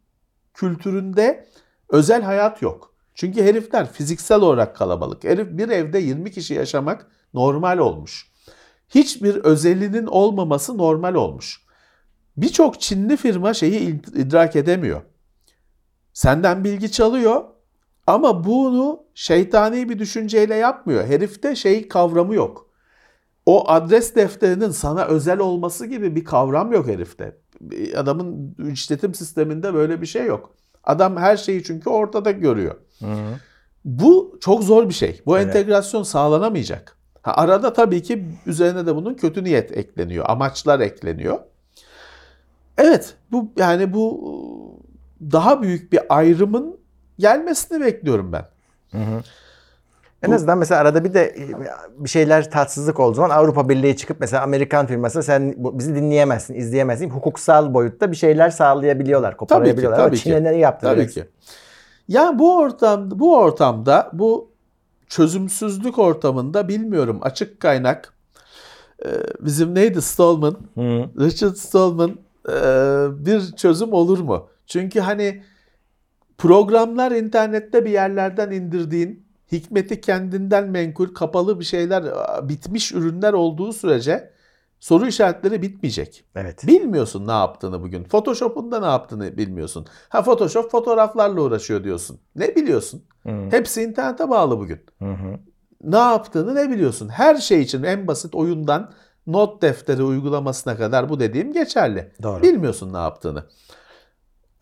kültüründe özel hayat yok. Çünkü herifler fiziksel olarak kalabalık. Herif bir evde 20 kişi yaşamak normal olmuş. Hiçbir özelinin olmaması normal olmuş. Birçok Çinli firma şeyi idrak edemiyor. Senden bilgi çalıyor ama bunu şeytani bir düşünceyle yapmıyor. Herifte şey kavramı yok. O adres defterinin sana özel olması gibi bir kavram yok herifte. Adamın işletim sisteminde böyle bir şey yok. Adam her şeyi çünkü ortada görüyor. Bu çok zor bir şey. Bu Evet. entegrasyon sağlanamayacak. Ha, arada tabii ki üzerine de bunun kötü niyet ekleniyor, amaçlar ekleniyor. Evet, bu yani bu daha büyük bir ayrımın gelmesini bekliyorum ben. En Bu- azından mesela arada bir de e, bir şeyler tatsızlık olduğu zaman Avrupa Birliği çıkıp mesela Amerikan firması sen bizi dinleyemezsin, izleyemezsin. Hukuksal boyutta bir şeyler sağlayabiliyorlar, koparabiliyorlar. Ama tabii ki. Çin'e ne yaptı? Tabii ki. Ya bu ortamda bu ortamda bu çözümsüzlük ortamında bilmiyorum açık kaynak e, bizim neydi Stallman Hı. Richard Stallman e, bir çözüm olur mu? Çünkü hani programlar internette bir yerlerden indirdiğin hikmeti kendinden menkul kapalı bir şeyler bitmiş ürünler olduğu sürece soru işaretleri bitmeyecek. Evet. Bilmiyorsun ne yaptığını bugün. Photoshop'un da ne yaptığını bilmiyorsun. Ha Photoshop fotoğraflarla uğraşıyor diyorsun. Ne biliyorsun? Hı. Hepsi internete bağlı bugün. Hı hı. Ne yaptığını ne biliyorsun? Her şey için en basit oyundan not defteri uygulamasına kadar bu dediğim geçerli. Doğru. Bilmiyorsun ne yaptığını.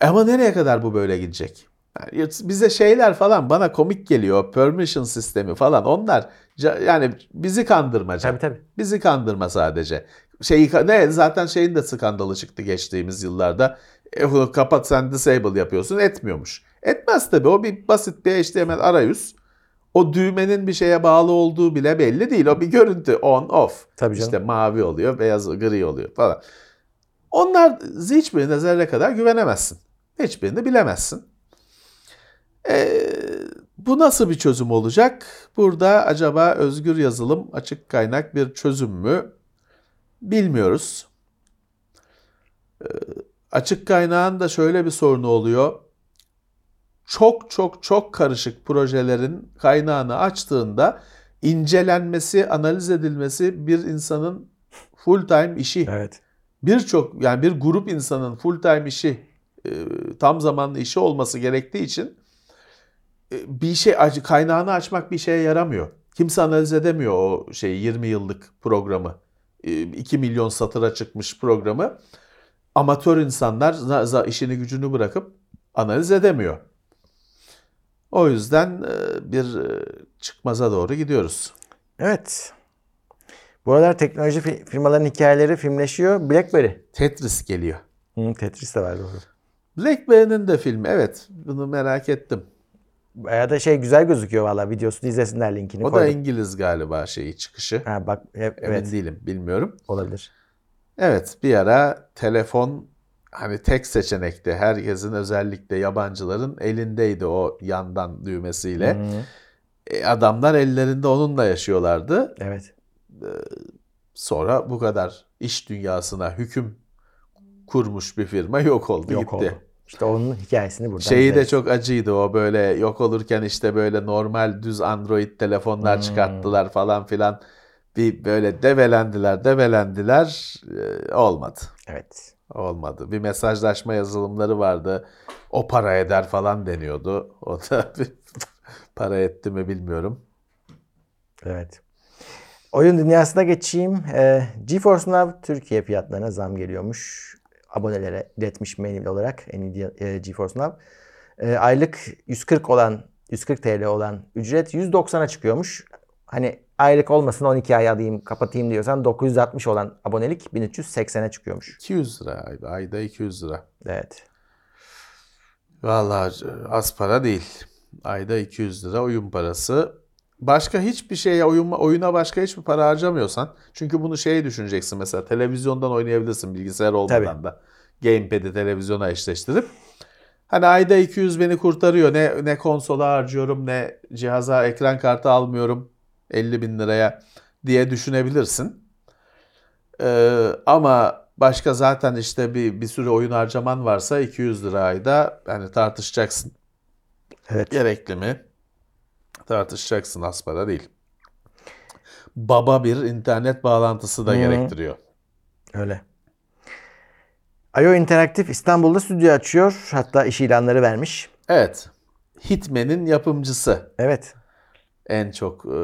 Ama nereye kadar bu böyle gidecek? Yani bize şeyler falan bana komik geliyor. Permission sistemi falan. Onlar yani bizi kandırmaca. Tabii tabii. Bizi kandırma sadece. Şeyi ne zaten şeyin de skandalı çıktı geçtiğimiz yıllarda. E, kapat sen disable yapıyorsun. Etmiyormuş. Etmez tabii. O bir basit bir HTML arayüz. O düğmenin bir şeye bağlı olduğu bile belli değil. O bir görüntü on off. Tabii canım. İşte mavi oluyor, beyaz, gri oluyor falan. Onlar hiçbirine zerre kadar güvenemezsin. Hiçbirini bilemezsin. Ee, bu nasıl bir çözüm olacak? Burada acaba özgür yazılım açık kaynak bir çözüm mü? Bilmiyoruz. Ee, açık kaynağın da şöyle bir sorunu oluyor. Çok çok çok karışık projelerin kaynağını açtığında incelenmesi, analiz edilmesi bir insanın full time işi Evet. birçok yani bir grup insanın full time işi e, tam zamanlı işi olması gerektiği için e, bir şey kaynağını açmak bir şeye yaramıyor. Kimse analiz edemiyor o şeyi 20 yıllık programı. 2 milyon satıra çıkmış programı amatör insanlar işini gücünü bırakıp analiz edemiyor. O yüzden e, bir e, çıkmaza doğru gidiyoruz. Evet. Bu aralar teknoloji fi- firmaların hikayeleri filmleşiyor. BlackBerry. Tetris geliyor. Hı, Tetris de var doğru. Blackberry'nin de filmi evet bunu merak ettim. Bayağı da şey güzel gözüküyor valla. Videosunu izlesinler linkini O da koydum. İngiliz galiba şeyi çıkışı. Ha, bak e- Emin evet değilim bilmiyorum. olabilir. Evet bir ara telefon hani tek seçenekti. Herkesin özellikle yabancıların elindeydi o yandan düğmesiyle. E, adamlar ellerinde onunla yaşıyorlardı. evet. Sonra bu kadar iş dünyasına hüküm kurmuş bir firma yok oldu Yok gitti. oldu. İşte onun hikayesini buradan Şeyi de çok acıydı o böyle yok olurken işte böyle normal düz Android telefonlar Hmm. çıkarttılar falan filan. Bir böyle develendiler develendiler Ee, olmadı. Evet. Olmadı. Bir mesajlaşma yazılımları vardı. O para eder falan deniyordu. O da bir para etti mi bilmiyorum. Evet. Oyun dünyasına geçeyim. Ee, GeForce Now Türkiye fiyatlarına zam geliyormuş. Abonelere iletmiş mail olarak Nvidia e, GeForce Now. Ee, aylık 140 olan 140 TL olan ücret 190'a çıkıyormuş. Hani aylık olmasın 12 ay alayım kapatayım diyorsan 960 olan abonelik 1380'e çıkıyormuş. 200 lira ayda, ayda 200 lira. Evet. Vallahi az para değil. Ayda 200 lira oyun parası. Başka hiçbir şeye oyun, oyuna başka hiçbir para harcamıyorsan çünkü bunu şeye düşüneceksin mesela televizyondan oynayabilirsin bilgisayar olmadan Tabii. da. Gamepad'i televizyona eşleştirip hani ayda 200 beni kurtarıyor. Ne ne konsola harcıyorum ne cihaza ekran kartı almıyorum 50 bin liraya diye düşünebilirsin. Ee, ama başka zaten işte bir, bir sürü oyun harcaman varsa 200 lira ayda yani tartışacaksın. Evet. Gerekli mi? Tartışacaksın az para değil. Baba bir internet bağlantısı da Hı. gerektiriyor. Öyle. IO Interaktif İstanbul'da stüdyo açıyor. Hatta iş ilanları vermiş. Evet. Hitman'in yapımcısı. Evet. En çok e,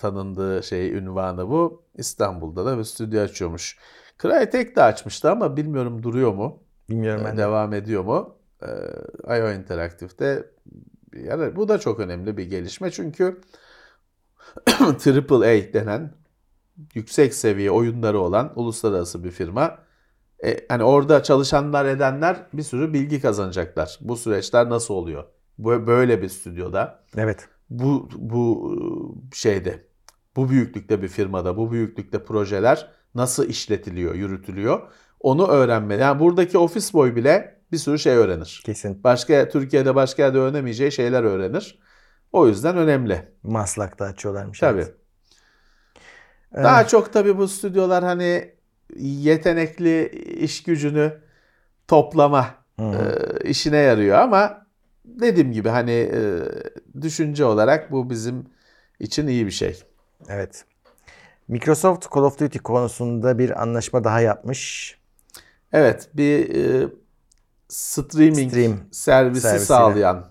tanındığı şey ünvanı bu. İstanbul'da da bir stüdyo açıyormuş. Crytek de açmıştı ama bilmiyorum duruyor mu? Bilmiyorum ben de. devam ediyor mu? Ee, IO Interactive'de yani bu da çok önemli bir gelişme çünkü AAA denen yüksek seviye oyunları olan uluslararası bir firma. E, hani orada çalışanlar edenler bir sürü bilgi kazanacaklar. Bu süreçler nasıl oluyor? Böyle bir stüdyoda Evet. bu bu e, şeyde bu büyüklükte bir firmada bu büyüklükte projeler nasıl işletiliyor, yürütülüyor onu öğrenme. Yani buradaki ofis boy bile bir sürü şey öğrenir. Kesin. Başka Türkiye'de başka yerde öğrenemeyeceği şeyler öğrenir. O yüzden önemli. Maslak'ta açıyorlarmış. Tabii. evet. Daha çok tabii bu stüdyolar hani yetenekli iş gücünü toplama e, işine yarıyor ama dediğim gibi hani e, düşünce olarak bu bizim için iyi bir şey. Evet. Microsoft Call of Duty konusunda bir anlaşma daha yapmış. Evet, bir e, streaming Stream servisi servisiyle. sağlayan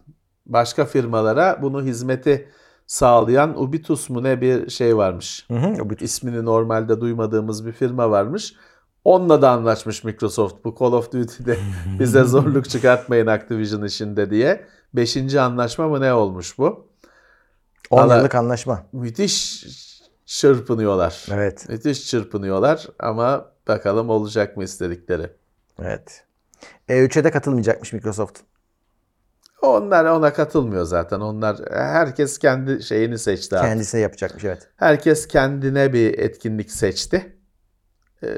başka firmalara bunu hizmeti sağlayan Ubitus mu ne bir şey varmış. Hı hı. Bütün- İsmini normalde duymadığımız bir firma varmış. Onunla da anlaşmış Microsoft bu Call of Duty'de bize zorluk çıkartmayın Activision işinde diye. Beşinci anlaşma mı ne olmuş bu? 10 Valla- yıllık anlaşma. Müthiş çırpınıyorlar. Evet. Müthiş çırpınıyorlar ama bakalım olacak mı istedikleri. Evet. E3'e de katılmayacakmış Microsoft. Onlar ona katılmıyor zaten. Onlar herkes kendi şeyini seçti artık. Kendisine yapacakmış evet. Herkes kendine bir etkinlik seçti. Ee,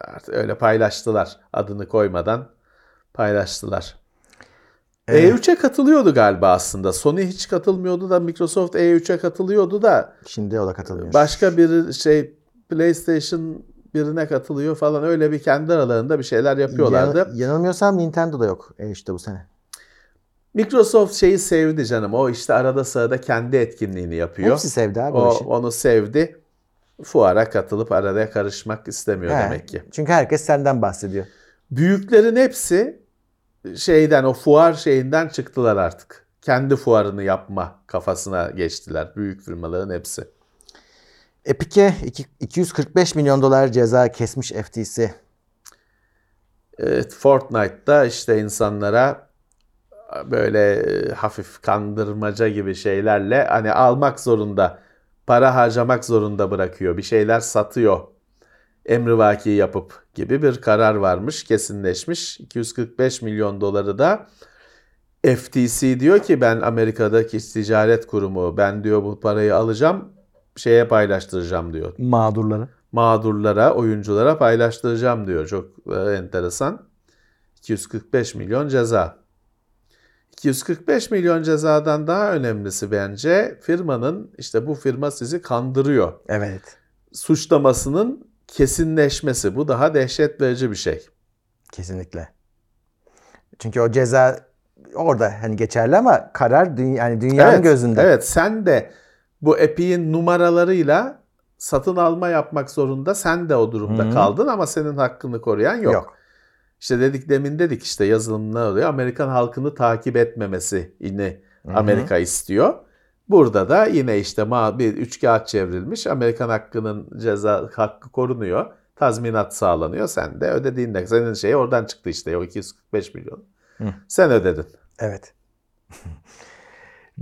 artık öyle paylaştılar. Adını koymadan paylaştılar. Evet. E3'e katılıyordu galiba aslında. Sony hiç katılmıyordu da Microsoft E3'e katılıyordu da Şimdi o da katılmıyor. başka bir şey PlayStation birine katılıyor falan öyle bir kendi aralarında bir şeyler yapıyorlardı. Yan- yanılmıyorsam Nintendo'da yok E3'te bu sene. Microsoft şeyi sevdi canım. O işte arada sırada kendi etkinliğini yapıyor. Hepsi sevdi abi o, o işi. onu sevdi. Fuara katılıp arada karışmak istemiyor He. demek ki. Çünkü herkes senden bahsediyor. Büyüklerin hepsi şeyden o fuar şeyinden çıktılar artık. Kendi fuarını yapma kafasına geçtiler. Büyük firmaların hepsi. Epic'e iki- 245 milyon dolar ceza kesmiş FTC. Evet, Fortnite'da işte insanlara böyle e, hafif kandırmaca gibi şeylerle hani almak zorunda, para harcamak zorunda bırakıyor. Bir şeyler satıyor. Emrivaki yapıp gibi bir karar varmış, kesinleşmiş. 245 milyon doları da FTC diyor ki ben Amerika'daki ticaret kurumu ben diyor bu parayı alacağım şeye paylaştıracağım diyor Mağdurları. mağdurlara, oyunculara paylaştıracağım diyor. Çok e, enteresan. 245 milyon ceza. 245 milyon cezadan daha önemlisi bence firmanın işte bu firma sizi kandırıyor. Evet. Suçlamasının kesinleşmesi. Bu daha dehşet verici bir şey. Kesinlikle. Çünkü o ceza orada hani geçerli ama karar dünya, yani dünyanın evet, gözünde. Evet sen de bu Epic'in numaralarıyla satın alma yapmak zorunda. Sen de o durumda Hı. kaldın ama senin hakkını koruyan yok. Yok. İşte dedik demin dedik işte yazılım ne oluyor? Amerikan halkını takip etmemesi yine Amerika istiyor. Burada da yine işte bir üç kağıt çevrilmiş. Amerikan hakkının ceza hakkı korunuyor. Tazminat sağlanıyor. Sen de ödediğinde senin şey oradan çıktı işte o 245 milyon. Hı. Sen ödedin. Evet.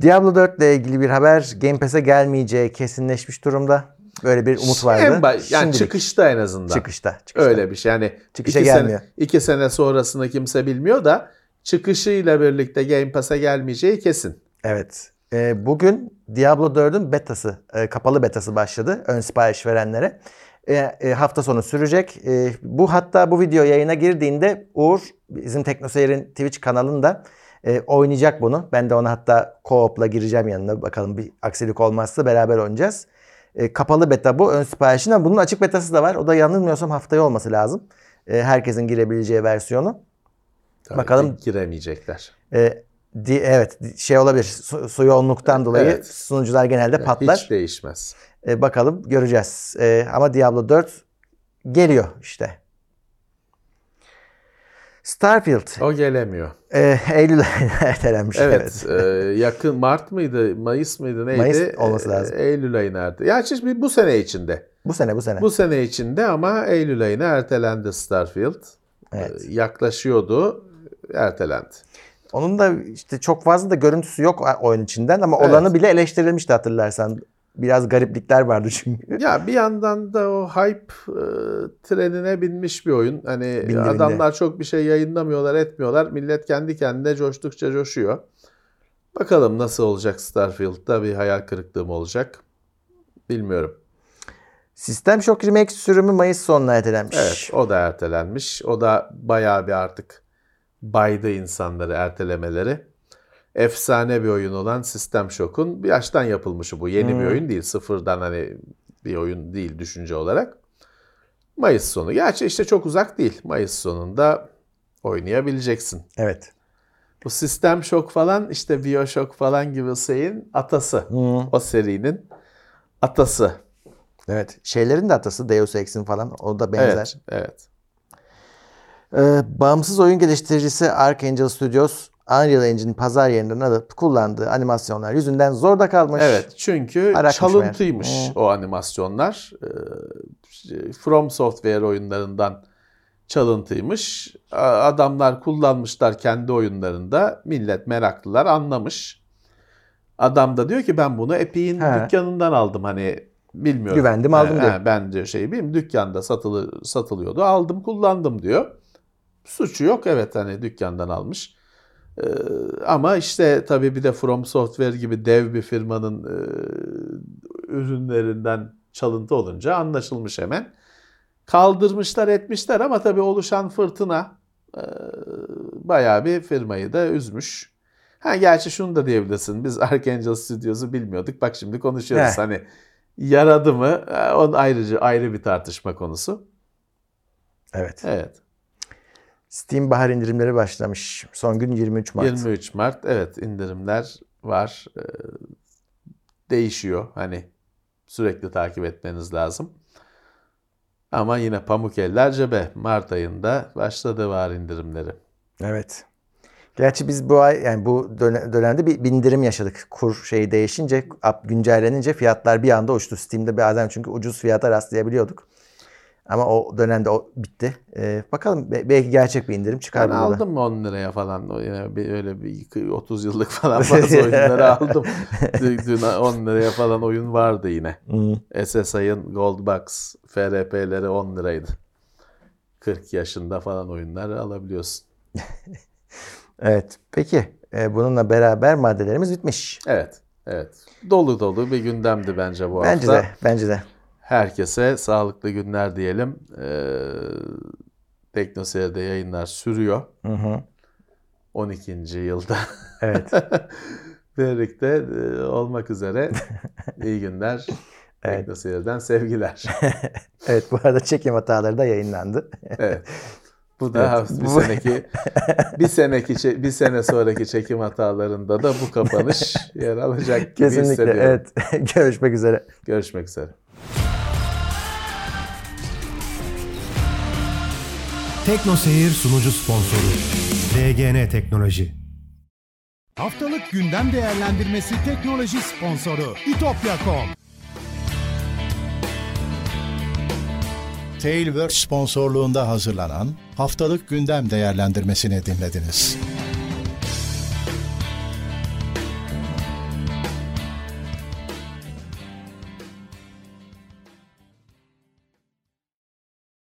Diablo 4 ile ilgili bir haber Game Pass'e gelmeyeceği kesinleşmiş durumda. Böyle bir umut vardı. En baş, yani Şimdilik. çıkışta en azından. çıkışta, çıkışta. Öyle bir şey. Yani Çıkışa iki gelmiyor. Sene, iki sene sonrasını kimse bilmiyor da çıkışıyla birlikte Game Pass'e gelmeyeceği kesin. Evet. Ee, bugün Diablo 4'ün betası, e, kapalı betası başladı ön sipariş verenlere. E, e, hafta sonu sürecek. E, bu hatta bu video yayına girdiğinde Uğur bizim TeknoSeyir'in Twitch kanalında e, oynayacak bunu. Ben de ona hatta co-op'la gireceğim yanına. Bakalım bir aksilik olmazsa beraber oynayacağız. E, kapalı beta bu ön siparişin ama bunun açık betası da var. O da yanılmıyorsam haftaya olması lazım. E, herkesin girebileceği versiyonu. Tabii Bakalım. giremeyecekler. E, di- evet şey olabilir su, su yoğunluktan dolayı Evet. sunucular genelde patlar. Hiç değişmez. E, bakalım göreceğiz. E, ama Diablo 4 geliyor işte. Starfield O gelemiyor. e, Eylül ayına ertelenmiş. Evet, e, yakın Mart mıydı, Mayıs mıydı neydi? Mayıs olması E, lazım. Eylül ayına ertelendi. Ya şimdi bu sene içinde. Bu sene bu sene. Bu sene içinde ama Eylül ayına ertelendi Starfield. Evet. E, yaklaşıyordu, ertelendi. Onun da işte çok fazla da görüntüsü yok oyun içinden ama Evet. olanı bile eleştirilmişti hatırlarsan. Biraz gariplikler vardı çünkü. Ya bir yandan da o hype e, trenine binmiş bir oyun. Hani Bindi, bindi. adamlar çok bir şey yayınlamıyorlar, etmiyorlar. Millet kendi kendine coştukça coşuyor. Bakalım nasıl olacak Starfield'da bir hayal kırıklığı mı olacak? Bilmiyorum. System Shock Remake sürümü Mayıs sonuna ertelenmiş. Evet, o da ertelenmiş. O da bayağı bir artık baydı insanları ertelemeleri. Efsane bir oyun olan System Shock'un bir yaştan yapılmışı bu. Yeni bir Hmm. oyun değil. Sıfırdan hani bir oyun değil düşünce olarak. Mayıs sonu. Gerçi işte çok uzak değil. Mayıs sonunda oynayabileceksin. Evet. Bu System Shock falan işte Bioshock falan gibi şeyin atası. Hı. O serinin atası. Evet. Şeylerin de atası Deus Ex'in falan o da benzer. Evet, evet. Ee, bağımsız oyun geliştiricisi Archangel Studios Unreal Engine pazar yerinden alıp kullandığı animasyonlar yüzünden zorda kalmış. Evet çünkü Arakmış çalıntıymış meğer. o animasyonlar. Ee, From Software oyunlarından çalıntıymış. Adamlar kullanmışlar kendi oyunlarında. Millet meraklılar anlamış. Adam da diyor ki ben bunu Epic'in dükkanından aldım hani bilmiyorum. Güvendim, aldım He, diyor. he, ben diyor şey bilmiyorum dükkanda satılı, satılıyordu aldım kullandım diyor. Suçu yok evet hani dükkandan almış. Ee, ama işte tabii bir de From Software gibi dev bir firmanın e, ürünlerinden çalıntı olunca anlaşılmış hemen. Kaldırmışlar etmişler ama tabii oluşan fırtına e, bayağı bir firmayı da üzmüş. Ha gerçi şunu da diyebilirsin. Biz Archangel Studios'u bilmiyorduk. Bak şimdi konuşuyoruz. Heh. Hani yaradı mı? E, O ayrıca ayrı bir tartışma konusu. Evet. Evet. Steam bahar indirimleri başlamış. Son gün 23 Mart. 23 Mart evet indirimler var. Ee, değişiyor. Hani sürekli takip etmeniz lazım. Ama yine pamuk eller cebe. Mart ayında başladı var indirimleri. Evet. Gerçi biz bu ay yani bu döne- dönemde bir bindirim yaşadık. Kur şeyi değişince, güncellenince fiyatlar bir anda uçtu. Steam'de bazen çünkü ucuz fiyata rastlayabiliyorduk. Ama o dönemde o bitti. Ee, bakalım be- belki gerçek bir indirim çıkar Ben burada. aldım mı 10 liraya falan o yine bir, öyle bir 30 yıllık falan bazı oyunları aldım. Dün dün 10 liraya falan oyun vardı yine. Hmm. SSI'ın Gold Box FRP'leri 10 liraydı. 40 yaşında falan oyunları alabiliyorsun. Evet. Peki. e, bununla beraber maddelerimiz bitmiş. Evet. Evet. Dolu dolu bir gündemdi bence bu Bence hafta. de. Bence de. Herkese sağlıklı günler diyelim. Ee, Teknoseyir'de yayınlar sürüyor. Hı hı. 12. yılda Evet. birlikte e, olmak üzere. İyi günler. Evet. Teknoseyir'den sevgiler. evet. Bu arada çekim hataları da yayınlandı. Evet. Bu da Evet, bir seneki bir seneki bir sene sonraki çekim hatalarında da bu kapanış yer alacak gibi Kesinlikle. hissediyorum. Evet. Görüşmek üzere. Görüşmek üzere. Tekno Seyir sunucu sponsoru DGN Teknoloji. Haftalık gündem değerlendirmesi teknoloji sponsoru itopya.com Tailwords sponsorluğunda hazırlanan haftalık gündem değerlendirmesini dinlediniz.